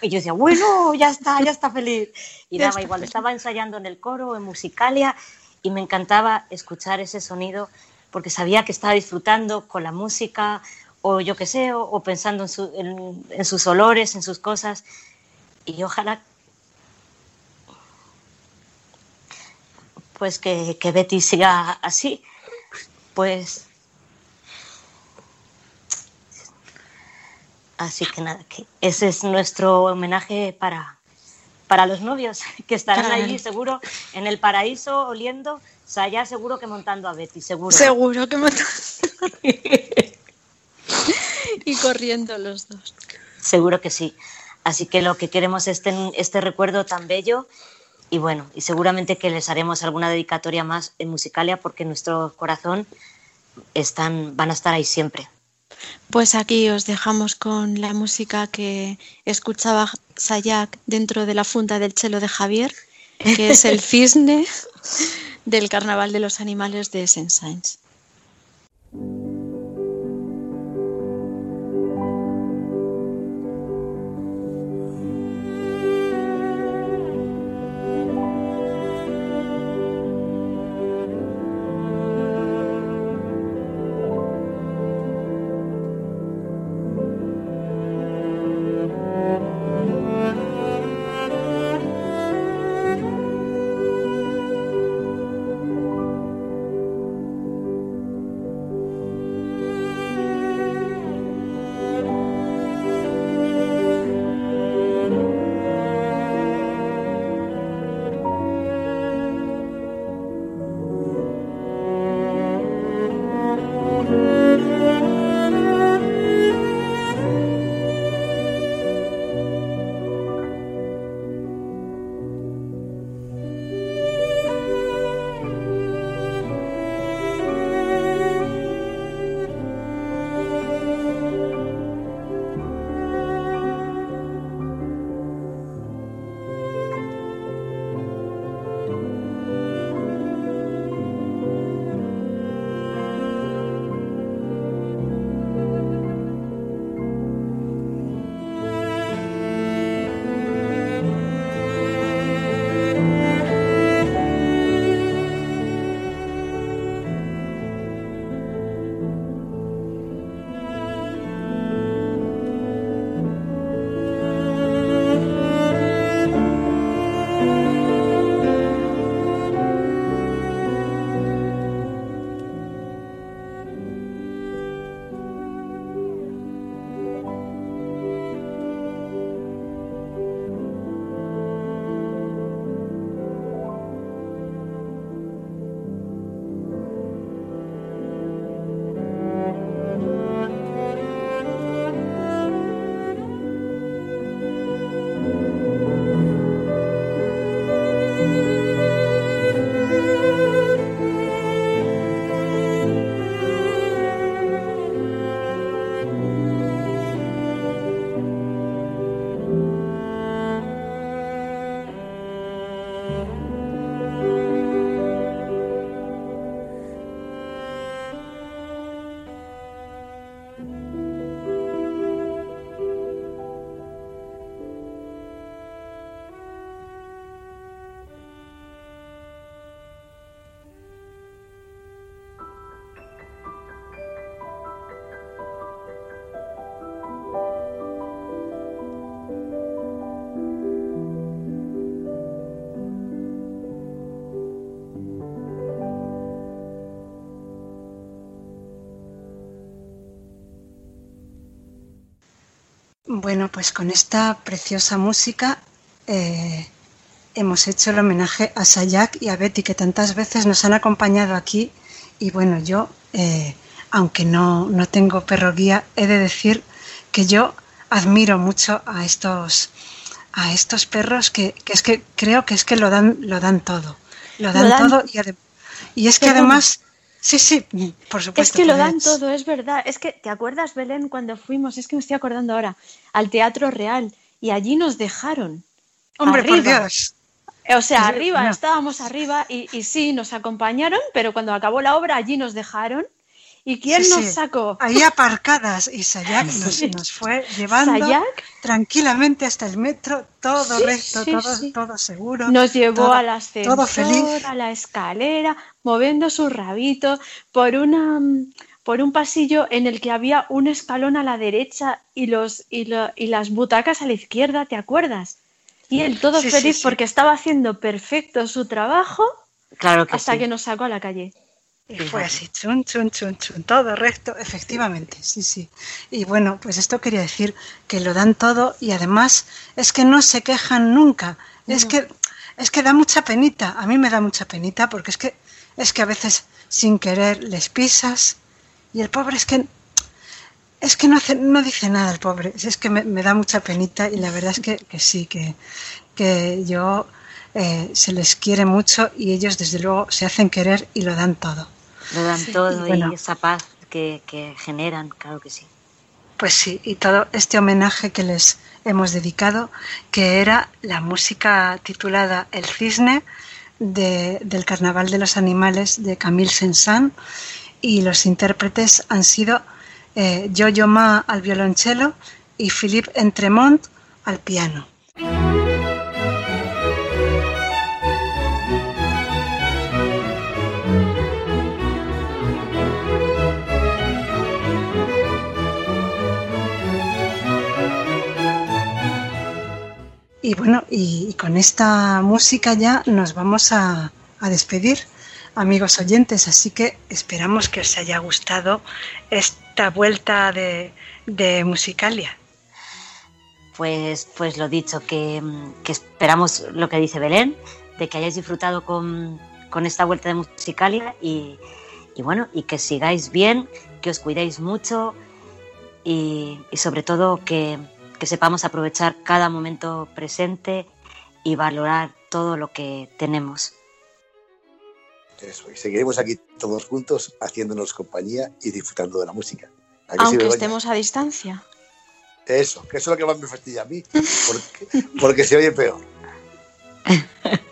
y yo decía, bueno, ya está, ya está feliz. Y Ya daba igual, feliz. estaba ensayando en el coro, en Musicalia, y me encantaba escuchar ese sonido porque sabía que estaba disfrutando con la música, o yo qué sé, o, o pensando en, su- en- en sus olores, en sus cosas. Y ojalá pues que, que Betty siga así. Pues así que nada, que ese es nuestro homenaje para, para los novios, [LAUGHS] que estarán allí seguro en el paraíso oliendo, o sea, ya seguro que montando a Betty, seguro. Seguro que me... [LAUGHS] corriendo los dos. Seguro que sí. Así que lo que queremos es este recuerdo tan bello y bueno, y seguramente que les haremos alguna dedicatoria más en Musicalia porque nuestro corazón están, van a estar ahí siempre. Pues aquí os dejamos con la música que escuchaba Sayak dentro de la funda del chelo de Javier, que es el [LAUGHS] cisne del Carnaval de los Animales de Saint-Saëns. Bueno, pues con esta preciosa música eh, hemos hecho el homenaje a Sayak y a Betty, que tantas veces nos han acompañado aquí. Y bueno, yo, eh, aunque no, no tengo perro guía, he de decir que yo admiro mucho a estos, a estos perros que, que es que creo que es que lo dan, lo dan todo. Lo dan, Lo dan- todo y, y es que además, sí, sí, por supuesto. Es que lo dan todo, es verdad. Es que, ¿te acuerdas, Belén, cuando fuimos? Es que me estoy acordando ahora, al Teatro Real y allí nos dejaron. Hombre, por arriba. Dios. O sea, Sí, arriba, estábamos arriba y, y sí, nos acompañaron, pero cuando acabó la obra allí nos dejaron. ¿Y quién Sí, nos sí. sacó? Ahí aparcadas y Sayak [LAUGHS] nos, Sí. nos fue llevando Sayak. tranquilamente hasta el metro, todo recto, todo, todo seguro. Nos llevó todo- al ascensor, todo feliz. a la escalera, moviendo su rabito por una por un pasillo en el que había un escalón a la derecha y los y, lo- y las butacas a la izquierda, ¿te acuerdas? Y él todo feliz porque estaba haciendo perfecto su trabajo Claro que hasta que nos sacó a la calle. Y fue así, chun, chun, chun, chun, todo recto, efectivamente, sí, sí. Y bueno, pues esto quería decir que lo dan todo y además es que no se quejan nunca. Es que es que da mucha penita, a mí me da mucha penita porque es que es que a veces sin querer les pisas y el pobre es que es que no hace, no dice nada el pobre, es que me, me da mucha penita y la verdad es que, que sí, que, que yo eh, se les quiere mucho y ellos desde luego se hacen querer y lo dan todo. Lo dan todo y bueno. y esa paz que, que generan, claro que sí. Pues sí, y todo este homenaje que les hemos dedicado, que era la música titulada El Cisne de- del Carnaval de los Animales de Camille Saint-Saëns y los intérpretes han sido eh, Yo-Yo Ma al violonchelo y Philippe Entremont al piano. Y bueno, y, con esta música ya nos vamos a, despedir, amigos oyentes, así que esperamos que os haya gustado esta vuelta de, Musicalia. Pues, pues lo dicho, que, esperamos lo que dice Belén, de que hayáis disfrutado con, esta vuelta de Musicalia y, bueno, y que sigáis bien, que os cuidéis mucho y sobre todo que, que sepamos aprovechar cada momento presente y valorar todo lo que tenemos. Eso, y seguiremos aquí todos juntos haciéndonos compañía y disfrutando de la música. ¿A que sí, Aunque estemos a distancia. Eso, que eso es lo que más me fastidia a mí, porque, porque se oye peor. [LAUGHS]